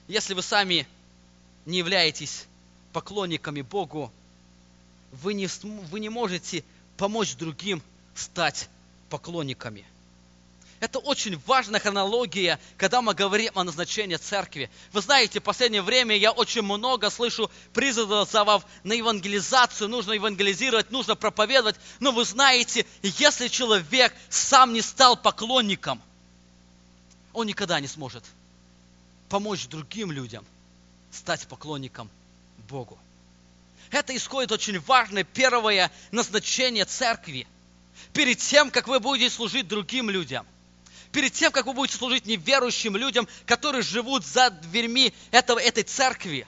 Если вы сами не являетесь поклонниками Богу, вы не, вы не можете помочь другим стать поклонниками. Это очень важная хронология, когда мы говорим о назначении церкви. Вы знаете, в последнее время я очень много слышу призывов на евангелизацию, нужно евангелизировать, нужно проповедовать. Но вы знаете, если человек сам не стал поклонником, он никогда не сможет помочь другим людям стать поклонником Богу. Это исходит очень важное первое назначение церкви. Перед тем, как вы будете служить другим людям, перед тем, как вы будете служить неверующим людям, которые живут за дверьми этого, этой церкви,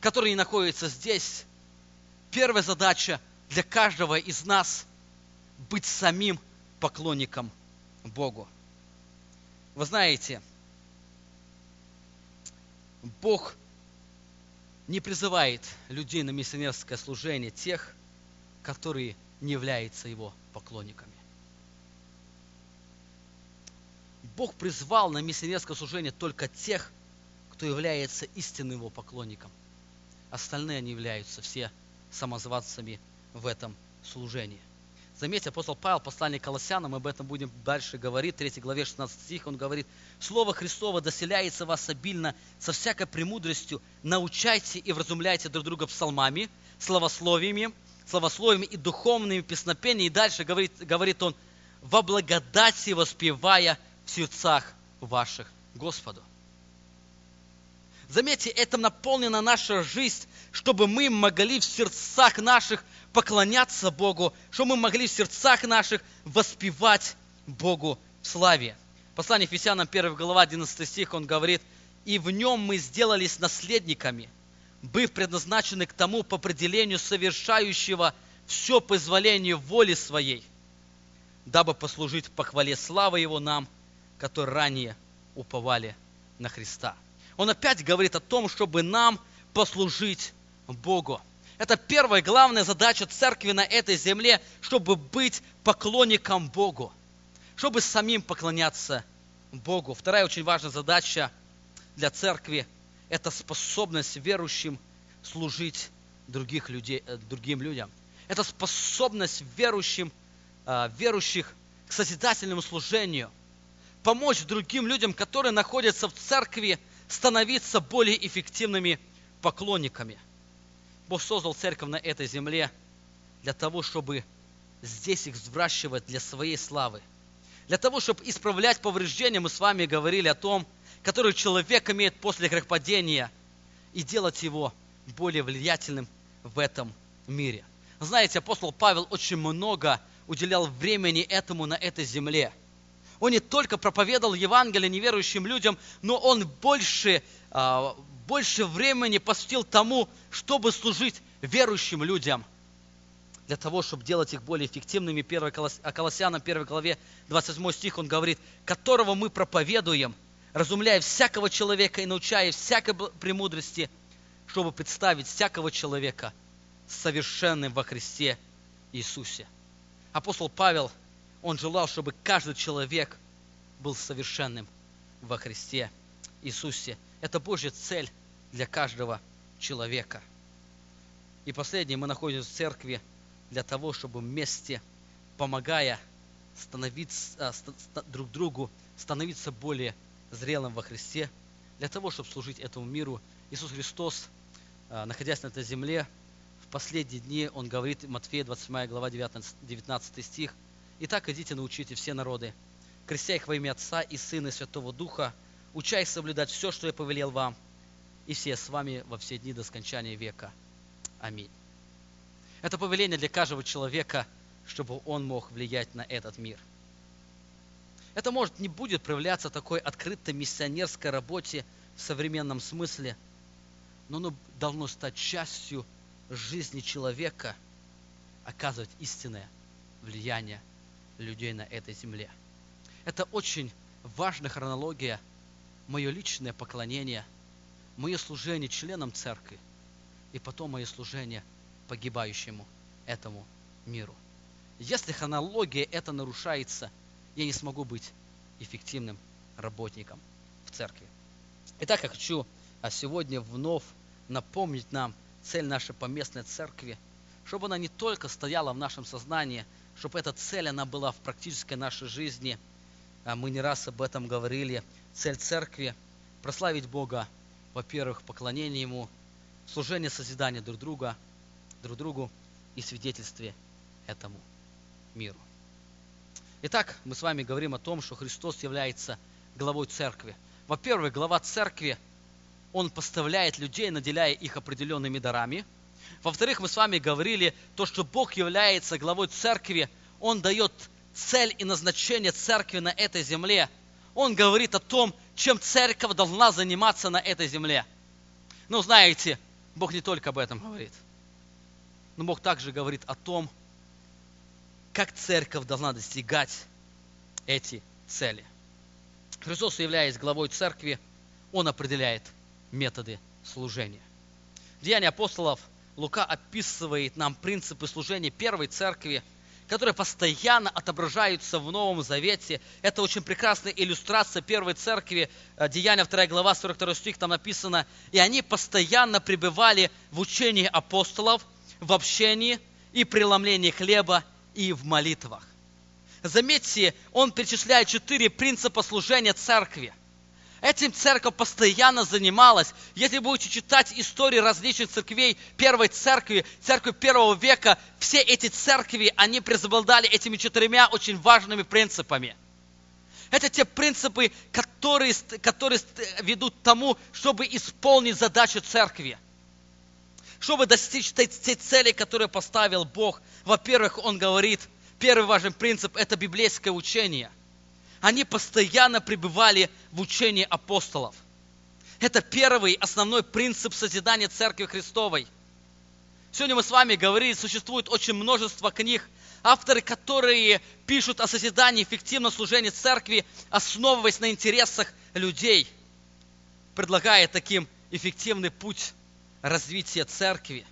которые не находятся здесь, первая задача для каждого из нас – быть самим поклонником Богу. Вы знаете, Бог не призывает людей на миссионерское служение тех, которые не являются его поклонниками. Бог призвал на миссионерское служение только тех, кто является истинным его поклонником. Остальные они являются все самозванцами в этом служении. Заметьте, апостол Павел, послание Колоссянам, мы об этом будем дальше говорить, в 3 главе 16 стих, он говорит, «Слово Христово доселяется вас обильно со всякой премудростью, научайте и вразумляйте друг друга псалмами, словословиями, словословиями и духовными песнопениями». И дальше говорит, говорит он, «Во благодати воспевая в сердцах ваших Господу». Заметьте, это наполнена наша жизнь, чтобы мы могли в сердцах наших поклоняться Богу, чтобы мы могли в сердцах наших воспевать Богу в славе. Послание Ефесянам 1 глава 11 стих, он говорит, «И в нем мы сделались наследниками, быв предназначены к тому по определению совершающего все позволение воли своей, дабы послужить похвале славы Его нам, которые ранее уповали на Христа». Он опять говорит о том, чтобы нам послужить Богу. Это первая главная задача церкви на этой земле, чтобы быть поклонником Богу, чтобы самим поклоняться Богу. Вторая очень важная задача для церкви – это способность верующим служить других людей, э, другим людям. Это способность верующим, э, верующих к созидательному служению, помочь другим людям, которые находятся в церкви, становиться более эффективными поклонниками – Бог создал церковь на этой земле для того, чтобы здесь их взращивать для своей славы. Для того, чтобы исправлять повреждения, мы с вами говорили о том, которые человек имеет после грехопадения. и делать его более влиятельным в этом мире. Знаете, апостол Павел очень много уделял времени этому на этой земле. Он не только проповедовал Евангелие неверующим людям, но он больше, а, больше времени посвятил тому, чтобы служить верующим людям, для того, чтобы делать их более эффективными. 1 Колоссянам 1 главе 27 стих он говорит, которого мы проповедуем, разумляя всякого человека и научая всякой премудрости, чтобы представить всякого человека совершенным во Христе Иисусе. Апостол Павел, он желал, чтобы каждый человек был совершенным во Христе Иисусе. Это Божья цель для каждого человека. И последнее, мы находимся в церкви для того, чтобы вместе, помогая становиться, а, друг другу, становиться более зрелым во Христе, для того, чтобы служить этому миру. Иисус Христос, а, находясь на этой земле, в последние дни, Он говорит, Матфея 28 глава 19 стих, «Итак, идите, научите все народы, крестя их во имя Отца и Сына и Святого Духа, уча их соблюдать все, что я повелел вам, и все с вами во все дни до скончания века. Аминь. Это повеление для каждого человека, чтобы он мог влиять на этот мир. Это, может, не будет проявляться такой открытой миссионерской работе в современном смысле, но оно должно стать частью жизни человека, оказывать истинное влияние людей на этой земле. Это очень важная хронология, мое личное поклонение, мое служение членам церкви и потом мое служение погибающему этому миру. Если хронология это нарушается, я не смогу быть эффективным работником в церкви. Итак, я хочу а сегодня вновь напомнить нам цель нашей поместной церкви, чтобы она не только стояла в нашем сознании, чтобы эта цель, она была в практической нашей жизни. А мы не раз об этом говорили. Цель церкви – прославить Бога, во-первых, поклонение Ему, служение созидания друг друга – друг другу и свидетельстве этому миру. Итак, мы с вами говорим о том, что Христос является главой церкви. Во-первых, глава церкви, он поставляет людей, наделяя их определенными дарами. Во-вторых, мы с вами говорили то, что Бог является главой церкви, Он дает цель и назначение церкви на этой земле. Он говорит о том, чем церковь должна заниматься на этой земле. Ну, знаете, Бог не только об этом говорит. Но Бог также говорит о том, как церковь должна достигать эти цели. Христос, являясь главой церкви, Он определяет методы служения. Деяния апостолов Лука описывает нам принципы служения первой церкви, которые постоянно отображаются в Новом Завете. Это очень прекрасная иллюстрация первой церкви. Деяния 2 глава, 42 стих, там написано, «И они постоянно пребывали в учении апостолов, в общении и преломлении хлеба и в молитвах. Заметьте, он перечисляет четыре принципа служения церкви. Этим церковь постоянно занималась. Если будете читать истории различных церквей первой церкви, церкви первого века, все эти церкви, они преобладали этими четырьмя очень важными принципами. Это те принципы, которые, которые ведут к тому, чтобы исполнить задачу церкви чтобы достичь той, той цели, которую поставил Бог. Во-первых, Он говорит, первый важный принцип – это библейское учение. Они постоянно пребывали в учении апостолов. Это первый основной принцип созидания Церкви Христовой. Сегодня мы с вами говорили, существует очень множество книг, авторы, которые пишут о созидании эффективного служения церкви, основываясь на интересах людей, предлагая таким эффективный путь развития церкви.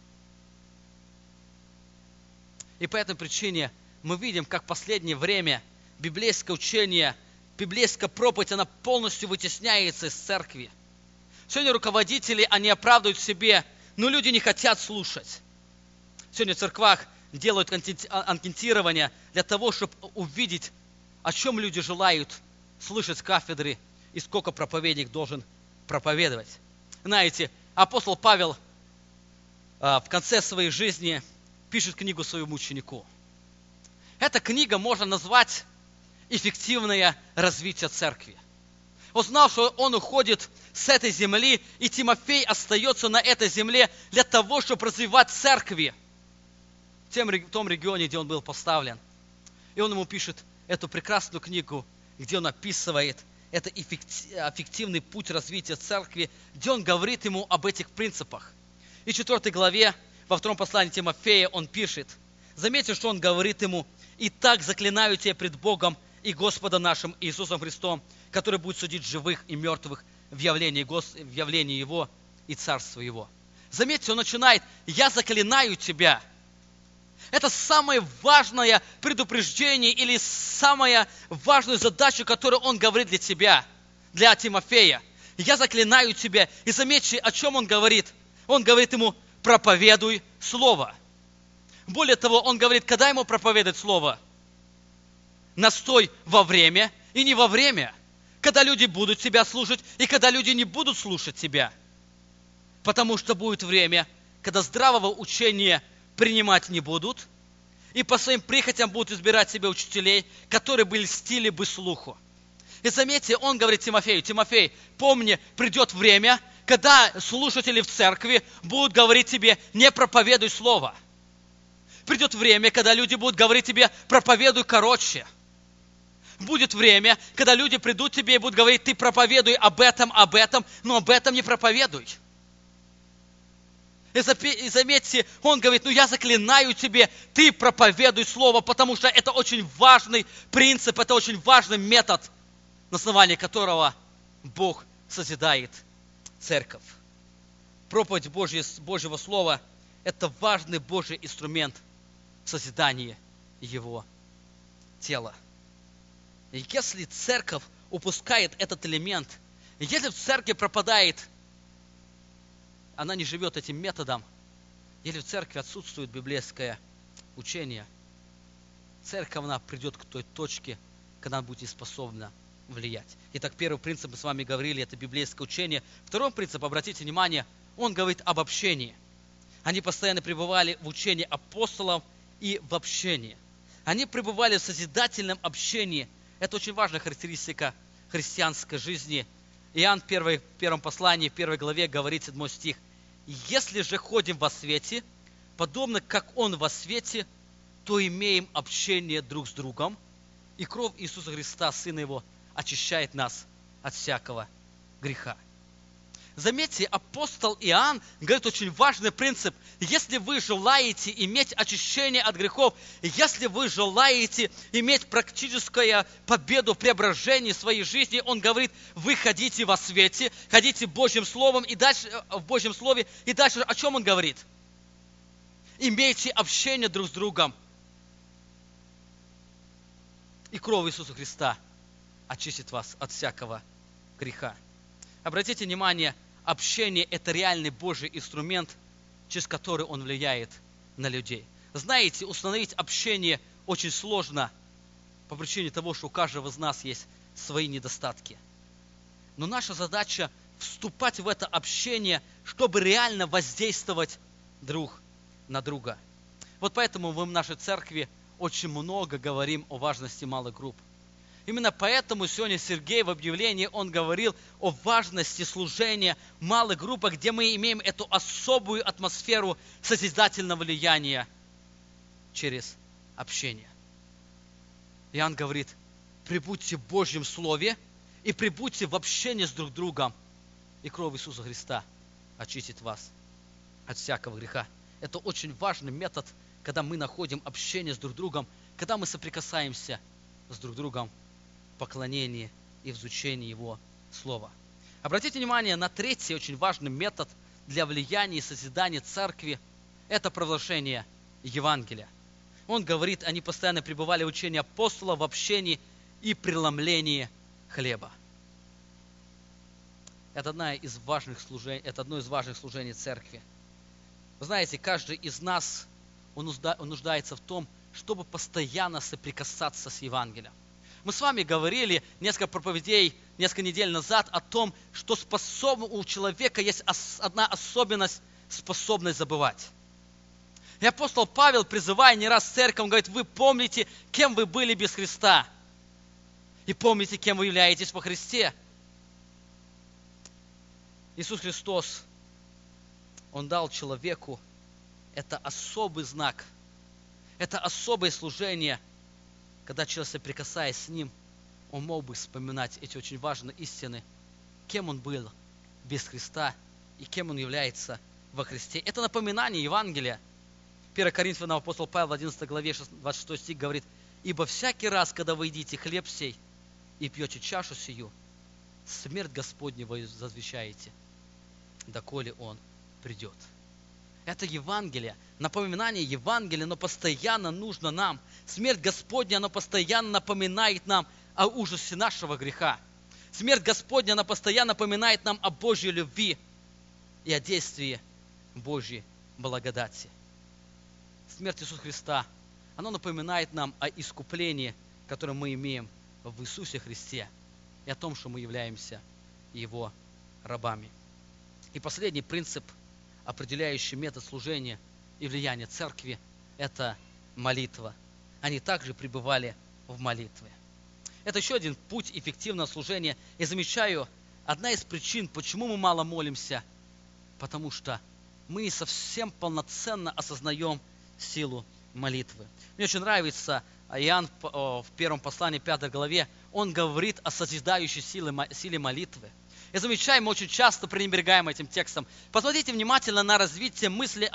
И по этой причине мы видим, как в последнее время библейское учение, библейская проповедь, она полностью вытесняется из церкви. Сегодня руководители, они оправдывают себе, но люди не хотят слушать. Сегодня в церквах делают анкетирование для того, чтобы увидеть, о чем люди желают слышать с кафедры и сколько проповедник должен проповедовать. Знаете, апостол Павел а, в конце своей жизни пишет книгу своему ученику. Эта книга можно назвать «Эффективное развитие церкви». Он знал, что он уходит с этой земли, и Тимофей остается на этой земле для того, чтобы развивать церкви в, тем, том регионе, где он был поставлен. И он ему пишет эту прекрасную книгу, где он описывает это эффективный путь развития церкви, где он говорит ему об этих принципах. И в 4 главе, во втором послании Тимофея, он пишет, заметьте, что он говорит ему, «И так заклинаю тебя пред Богом и Господом нашим Иисусом Христом, который будет судить живых и мертвых в явлении, Гос... в явлении Его и Царства Его». Заметьте, он начинает, «Я заклинаю тебя». Это самое важное предупреждение или самая важная задача, которую он говорит для тебя, для Тимофея. Я заклинаю тебя. И заметьте, о чем он говорит. Он говорит ему, проповедуй Слово. Более того, он говорит, когда ему проповедовать Слово? Настой во время и не во время. Когда люди будут тебя слушать и когда люди не будут слушать тебя. Потому что будет время, когда здравого учения принимать не будут, и по своим прихотям будут избирать себе учителей, которые бы льстили бы слуху. И заметьте, он говорит Тимофею, Тимофей, помни, придет время, когда слушатели в церкви будут говорить тебе, не проповедуй слово. Придет время, когда люди будут говорить тебе, проповедуй короче. Будет время, когда люди придут тебе и будут говорить, ты проповедуй об этом, об этом, но об этом не проповедуй. И заметьте, он говорит, ну я заклинаю тебе, ты проповедуй Слово, потому что это очень важный принцип, это очень важный метод, на основании которого Бог созидает церковь. Проповедь Божье, Божьего Слова – это важный Божий инструмент в созидании Его тела. Если церковь упускает этот элемент, если в церкви пропадает она не живет этим методом, или в церкви отсутствует библейское учение, церковь, она придет к той точке, когда она будет способна влиять. Итак, первый принцип мы с вами говорили, это библейское учение. Второй принцип, обратите внимание, он говорит об общении. Они постоянно пребывали в учении апостолов и в общении. Они пребывали в созидательном общении. Это очень важная характеристика христианской жизни. Иоанн в первом послании, в первой главе говорит 7 стих – если же ходим во свете, подобно как Он во свете, то имеем общение друг с другом, и кровь Иисуса Христа, Сына Его, очищает нас от всякого греха. Заметьте, апостол Иоанн говорит очень важный принцип. Если вы желаете иметь очищение от грехов, если вы желаете иметь практическую победу в своей жизни, он говорит, вы ходите во свете, ходите Божьим Словом и дальше, э, в Божьем Слове, и дальше о чем он говорит? Имейте общение друг с другом. И кровь Иисуса Христа очистит вас от всякого греха. Обратите внимание, общение – это реальный Божий инструмент, через который Он влияет на людей. Знаете, установить общение очень сложно по причине того, что у каждого из нас есть свои недостатки. Но наша задача вступать в это общение, чтобы реально воздействовать друг на друга. Вот поэтому мы в нашей церкви очень много говорим о важности малых групп – Именно поэтому сегодня Сергей в объявлении, он говорил о важности служения в малых группах, где мы имеем эту особую атмосферу созидательного влияния через общение. Иоанн говорит, прибудьте в Божьем Слове и прибудьте в общении с друг другом, и кровь Иисуса Христа очистит вас от всякого греха. Это очень важный метод, когда мы находим общение с друг другом, когда мы соприкасаемся с друг другом поклонении и в изучении Его Слова. Обратите внимание на третий очень важный метод для влияния и созидания церкви – это провозглашение Евангелия. Он говорит, они постоянно пребывали в учении апостола, в общении и преломлении хлеба. Это, одна из важных служений, это одно из важных служений церкви. Вы знаете, каждый из нас, он нуждается в том, чтобы постоянно соприкасаться с Евангелием. Мы с вами говорили несколько проповедей, несколько недель назад о том, что способ, у человека есть одна особенность – способность забывать. И апостол Павел, призывая не раз церковь, он говорит, вы помните, кем вы были без Христа. И помните, кем вы являетесь во Христе. Иисус Христос, Он дал человеку это особый знак, это особое служение, когда человек, соприкасаясь с Ним, он мог бы вспоминать эти очень важные истины, кем он был без Христа и кем он является во Христе. Это напоминание Евангелия. 1 Коринфянам апостол Павел в 11 главе 26 стих говорит, «Ибо всякий раз, когда вы едите хлеб сей и пьете чашу сию, смерть Господня вы возвещаете, доколе Он придет». Это Евангелие, напоминание Евангелия, но постоянно нужно нам. Смерть Господня, она постоянно напоминает нам о ужасе нашего греха. Смерть Господня, она постоянно напоминает нам о Божьей любви и о действии Божьей благодати. Смерть Иисуса Христа, она напоминает нам о искуплении, которое мы имеем в Иисусе Христе, и о том, что мы являемся Его рабами. И последний принцип, определяющий метод служения и влияния церкви, это молитва. Они также пребывали в молитве. Это еще один путь эффективного служения. И замечаю, одна из причин, почему мы мало молимся, потому что мы не совсем полноценно осознаем силу молитвы. Мне очень нравится Иоанн в первом послании, пятой главе, он говорит о созидающей силе, силе молитвы. И замечаем, мы очень часто пренебрегаем этим текстом. Посмотрите внимательно на развитие мысли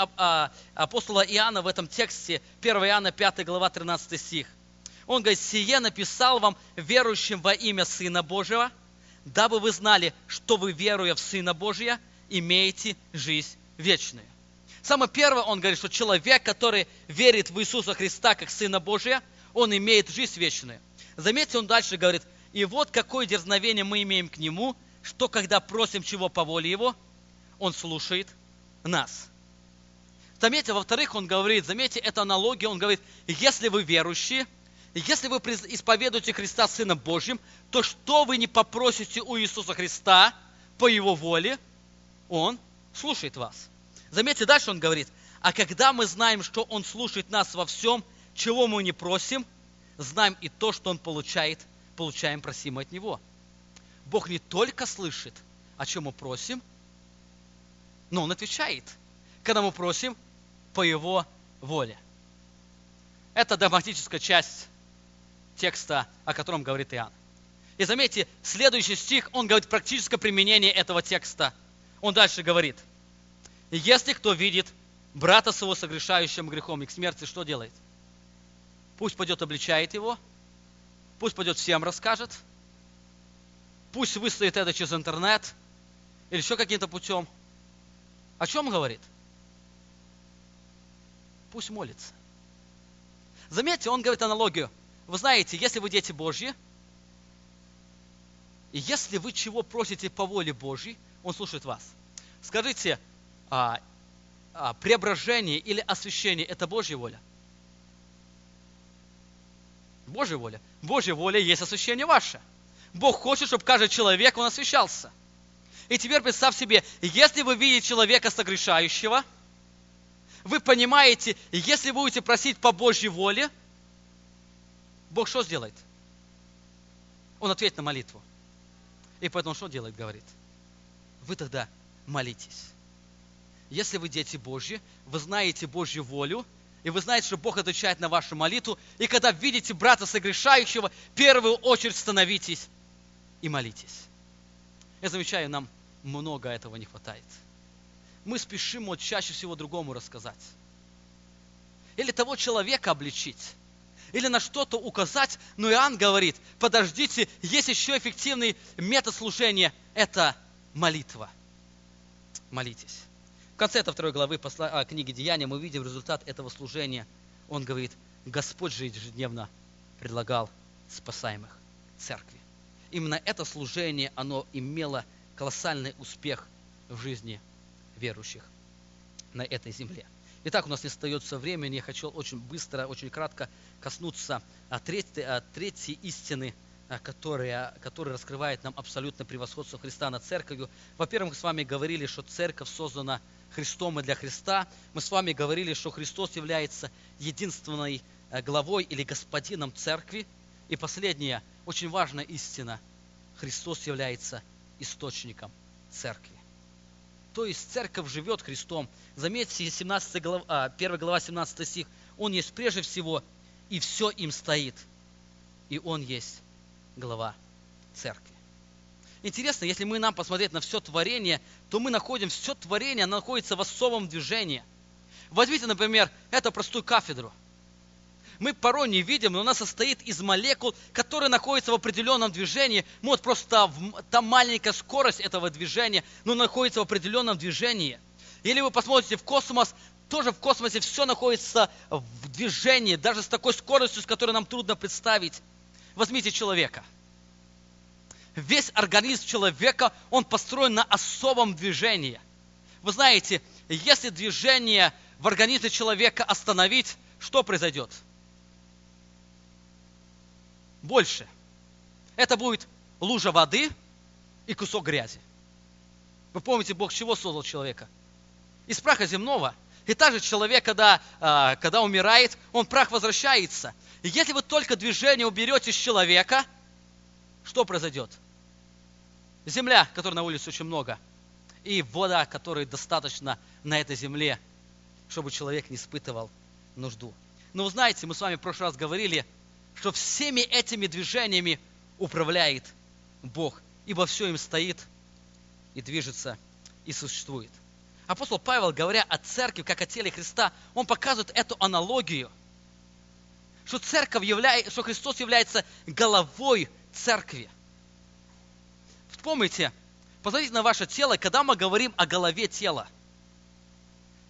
апостола Иоанна в этом тексте, 1 Иоанна 5 глава 13 стих. Он говорит, сие написал вам верующим во имя Сына Божьего, дабы вы знали, что вы, веруя в Сына Божия, имеете жизнь вечную. Самое первое, он говорит, что человек, который верит в Иисуса Христа как Сына Божия, он имеет жизнь вечную. Заметьте, он дальше говорит, и вот какое дерзновение мы имеем к Нему, что когда просим чего по воле Его, Он слушает нас. Заметьте, во-вторых, он говорит, заметьте, это аналогия, он говорит, если вы верующие, если вы исповедуете Христа Сыном Божьим, то что вы не попросите у Иисуса Христа по Его воле, Он слушает вас. Заметьте, дальше он говорит, а когда мы знаем, что Он слушает нас во всем, чего мы не просим, знаем и то, что Он получает, получаем просим от Него. Бог не только слышит, о чем мы просим, но Он отвечает, когда мы просим по Его воле. Это догматическая часть текста, о котором говорит Иоанн. И заметьте, следующий стих, он говорит практическое применение этого текста. Он дальше говорит, если кто видит брата своего согрешающим грехом и к смерти, что делает? Пусть пойдет обличает его, пусть пойдет всем расскажет, пусть выставит это через интернет или еще каким-то путем. О чем говорит? Пусть молится. Заметьте, он говорит аналогию. Вы знаете, если вы дети Божьи, и если вы чего просите по воле Божьей, Он слушает вас. Скажите, а, а, преображение или освящение – это Божья воля? Божья воля. Божья воля есть освящение ваше. Бог хочет, чтобы каждый человек, он освящался. И теперь представь себе, если вы видите человека согрешающего, вы понимаете, если вы будете просить по Божьей воле – Бог что сделает? Он ответит на молитву. И поэтому что делает, говорит? Вы тогда молитесь. Если вы дети Божьи, вы знаете Божью волю, и вы знаете, что Бог отвечает на вашу молитву, и когда видите брата согрешающего, в первую очередь становитесь и молитесь. Я замечаю, нам много этого не хватает. Мы спешим вот чаще всего другому рассказать. Или того человека обличить или на что-то указать, но Иоанн говорит, подождите, есть еще эффективный метод служения, это молитва. Молитесь. В конце этой второй главы посла, а, книги Деяния мы видим результат этого служения. Он говорит, Господь же ежедневно предлагал спасаемых церкви. Именно это служение, оно имело колоссальный успех в жизни верующих на этой земле. Итак, у нас не остается времени, я хочу очень быстро, очень кратко коснуться третьей, третьей истины, которая, которая раскрывает нам абсолютно превосходство Христа над церковью. Во-первых, мы с вами говорили, что церковь создана Христом и для Христа. Мы с вами говорили, что Христос является единственной э, главой или господином церкви. И последняя, очень важная истина. Христос является источником церкви. то есть церковь живет Христом. Заметьте, 17 глава, 1 глава 17 стих. Он есть прежде всего, и все им стоит. И Он есть глава церкви. Интересно, если мы нам посмотреть на все творение, то мы находим все творение, находится в особом движении. Возьмите, например, эту простую кафедру. Мы порой не видим, но она состоит из молекул, которые находятся в определенном движении. Вот просто там маленькая скорость этого движения, но находится в определенном движении. Или вы посмотрите в космос, тоже в космосе все находится в движении, даже с такой скоростью, с которой нам трудно представить. Возьмите человека – весь организм человека, он построен на особом движении. Вы знаете, если движение в организме человека остановить, что произойдет? Больше. Это будет лужа воды и кусок грязи. Вы помните, Бог чего создал человека? Из праха земного. И также человек, когда, а, когда умирает, он прах возвращается. И если вы только движение уберете с человека, что произойдет? Земля, которой на улице очень много, и вода, которой достаточно на этой земле, чтобы человек не испытывал нужду. Но вы знаете, мы с вами в прошлый раз говорили, что всеми этими движениями управляет Бог, ибо все им стоит и движется и существует. Апостол Павел, говоря о церкви, как о теле Христа, он показывает эту аналогию, что церковь является, что Христос является головой церкви. Вспомните, посмотрите на ваше тело, когда мы говорим о голове тела,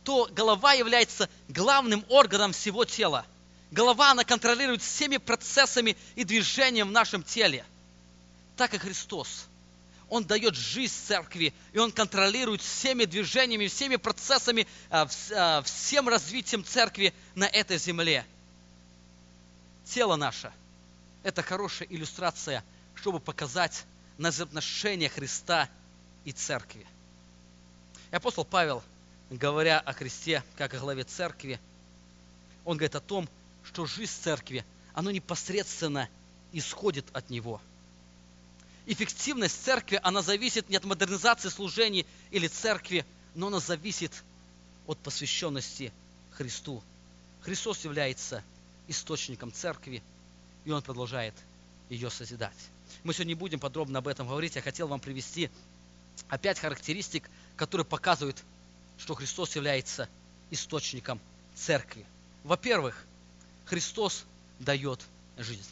то голова является главным органом всего тела. Голова, она контролирует всеми процессами и движением в нашем теле. Так и Христос. Он дает жизнь церкви, и Он контролирует всеми движениями, всеми процессами, а, а, всем развитием церкви на этой земле. Тело наше – это хорошая иллюстрация, чтобы показать на взаимоотношения Христа и церкви. И апостол Павел, говоря о Христе как о главе церкви, он говорит о том, что жизнь церкви, она непосредственно исходит от Него. Эффективность церкви, она зависит не от модернизации служений или церкви, но она зависит от посвященности Христу. Христос является источником церкви, и Он продолжает ее созидать. Мы сегодня не будем подробно об этом говорить. Я хотел вам привести опять характеристик, которые показывают, что Христос является источником церкви. Во-первых, Христос дает жизнь.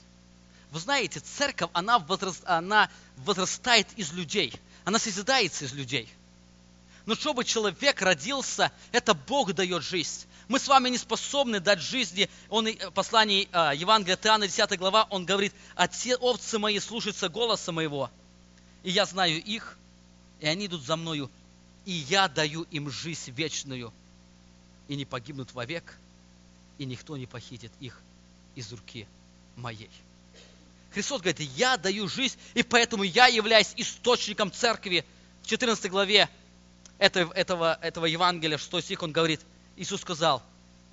Вы знаете, церковь, она, возраст, она возрастает из людей. Она созидается из людей. Но чтобы человек родился, это Бог дает жизнь. Мы с вами не способны дать жизни. Он в послании а, Евангелия от Иоанна, 10 глава, он говорит, «А те овцы мои слушаются голоса моего, и я знаю их, и они идут за мною, и я даю им жизнь вечную, и не погибнут вовек, и никто не похитит их из руки моей». Христос говорит, я даю жизнь, и поэтому я являюсь источником церкви. В 14 главе этого, этого, этого Евангелия, 6 стих, он говорит – Иисус сказал,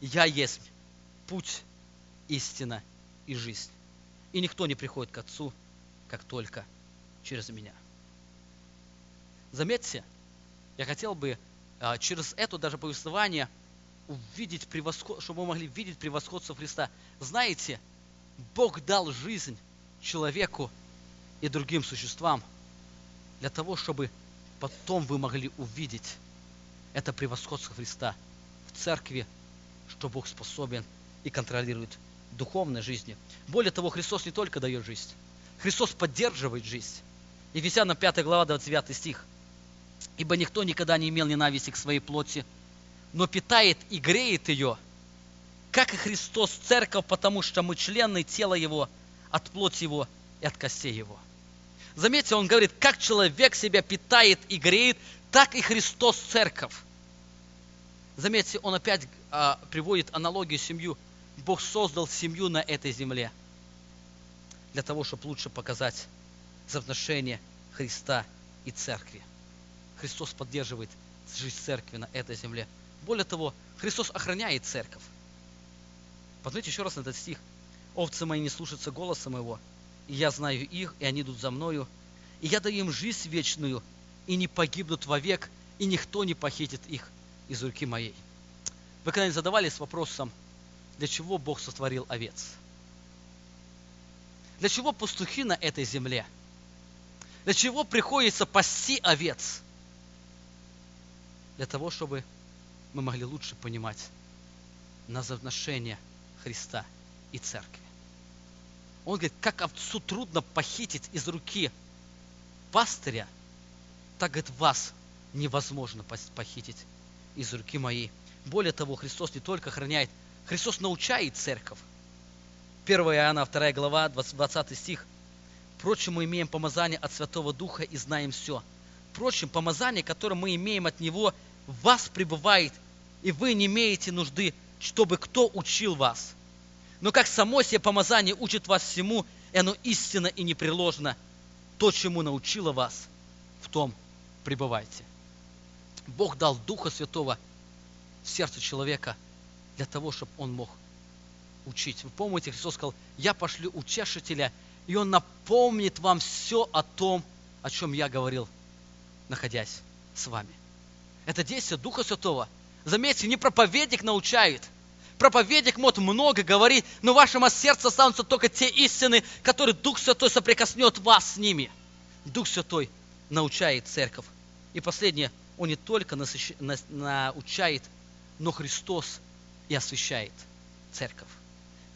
я есть путь, истина и жизнь. И никто не приходит к Отцу, как только через меня. Заметьте, я хотел бы а, через это даже повествование увидеть превосход, чтобы мы могли видеть превосходство Христа. Знаете, Бог дал жизнь человеку и другим существам для того, чтобы потом вы могли увидеть это превосходство Христа – церкви, что Бог способен и контролирует духовной жизни. Более того, Христос не только дает жизнь, Христос поддерживает жизнь. Ефесянам 5 глава 29 стих. «Ибо никто никогда не имел ненависти к своей плоти, но питает и греет ее, как и Христос церковь, потому что мы члены тела Его, от плоти Его и от костей Его». Заметьте, он говорит, как человек себя питает и греет, так и Христос церковь. Заметьте, он опять а, приводит аналогию семью. Бог создал семью на этой земле для того, чтобы лучше показать взаимоотношения Христа и церкви. Христос поддерживает жизнь церкви на этой земле. Более того, Христос охраняет церковь. Посмотрите еще раз на этот стих. «Овцы мои не слушаются голоса моего, и я знаю их, и они идут за мною, и я даю им жизнь вечную, и не погибнут вовек, и никто не похитит их из руки моей. Вы когда-нибудь задавались вопросом, для чего Бог сотворил овец? Для чего пастухи на этой земле? Для чего приходится пасти овец? Для того, чтобы мы могли лучше понимать назначение Христа и Церкви. Он говорит, как овцу трудно похитить из руки пастыря, так, говорит, вас невозможно похитить из руки моей. Более того, Христос не только охраняет, Христос научает церковь. 1 Иоанна, 2 глава, 20 стих. Впрочем, мы имеем помазание от Святого Духа и знаем все. Впрочем, помазание, которое мы имеем от Него, в вас пребывает, и вы не имеете нужды, чтобы кто учил вас. Но как само себе помазание учит вас всему, и оно истинно и непреложно, то, чему научило вас, в том пребывайте. Бог дал Духа Святого в сердце человека для того, чтобы он мог учить. Вы помните, Христос сказал, я пошлю утешителя, и он напомнит вам все о том, о чем я говорил, находясь с вами. Это действие Духа Святого. Заметьте, не проповедник научает. Проповедник может много говорить, но в вашем сердце останутся только те истины, которые Дух Святой соприкоснет вас с ними. Дух Святой научает церковь. И последнее, Он не только научает, но Христос и освящает церковь.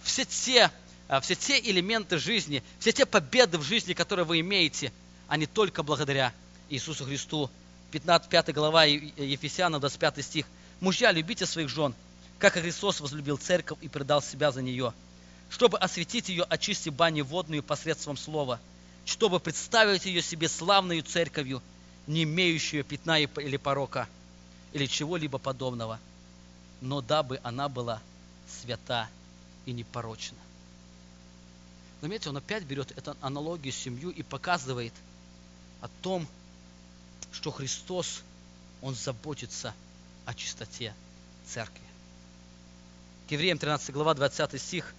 Все те, а, все те элементы жизни, все те победы в жизни, которые вы имеете, они только благодаря Иисусу Христу. 15, 5 глава Ефесянам, 25 стих. «Мужья, любите своих жен, как и Христос возлюбил церковь и предал себя за нее, чтобы осветить ее, очистив бани водную посредством слова, чтобы представить ее себе славную церковью, не имеющую пятна или порока, или чего-либо подобного, но дабы она была свята и непорочна. Заметьте, он опять берет эту аналогию семью и показывает о том, что Христос, Он заботится о чистоте церкви. К Евреям 13 глава 20 стих.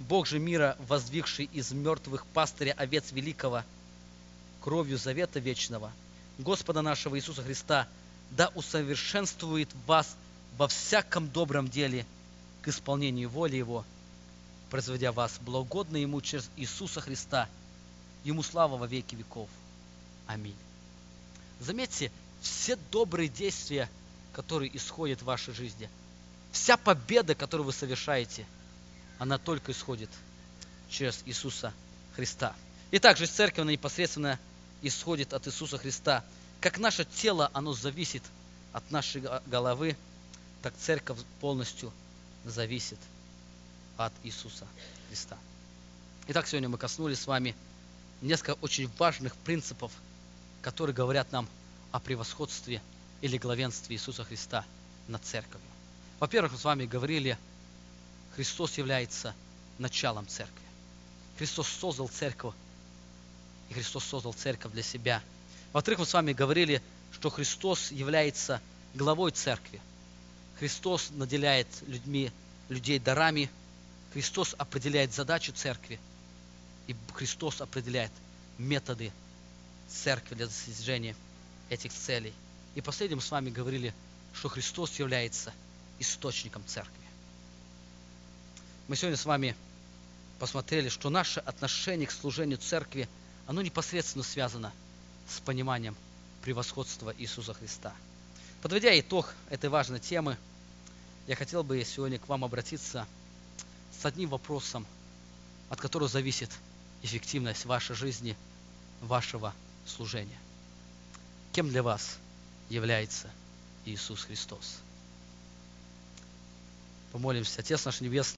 Бог же мира, воздвигший из мертвых пастыря овец великого, кровью завета вечного, Господа нашего Иисуса Христа, да усовершенствует вас во всяком добром деле к исполнению воли Его, производя вас благодно Ему через Иисуса Христа. Ему слава во веки веков. Аминь. Заметьте, все добрые действия, которые исходят в вашей жизни, вся победа, которую вы совершаете, она только исходит через Иисуса Христа. И также церковь, она непосредственно исходит от Иисуса Христа. Как наше тело, оно зависит от нашей головы, так церковь полностью зависит от Иисуса Христа. Итак, сегодня мы коснулись с вами несколько очень важных принципов, которые говорят нам о превосходстве или главенстве Иисуса Христа над церковью. Во-первых, мы с вами говорили, Христос является началом церкви. Христос создал церковь, и Христос создал церковь для себя. Во-вторых, мы с вами говорили, что Христос является главой церкви. Христос наделяет людьми, людей дарами. Христос определяет задачу церкви. И Христос определяет методы церкви для достижения этих целей. И последним с вами говорили, что Христос является источником церкви. Мы сегодня с вами посмотрели, что наше отношение к служению церкви, оно непосредственно связано с пониманием превосходства Иисуса Христа. Подводя итог этой важной темы, я хотел бы сегодня к вам обратиться с одним вопросом, от которого зависит эффективность вашей жизни, вашего служения. Кем для вас является Иисус Христос? Помолимся. Отец наш Небесный,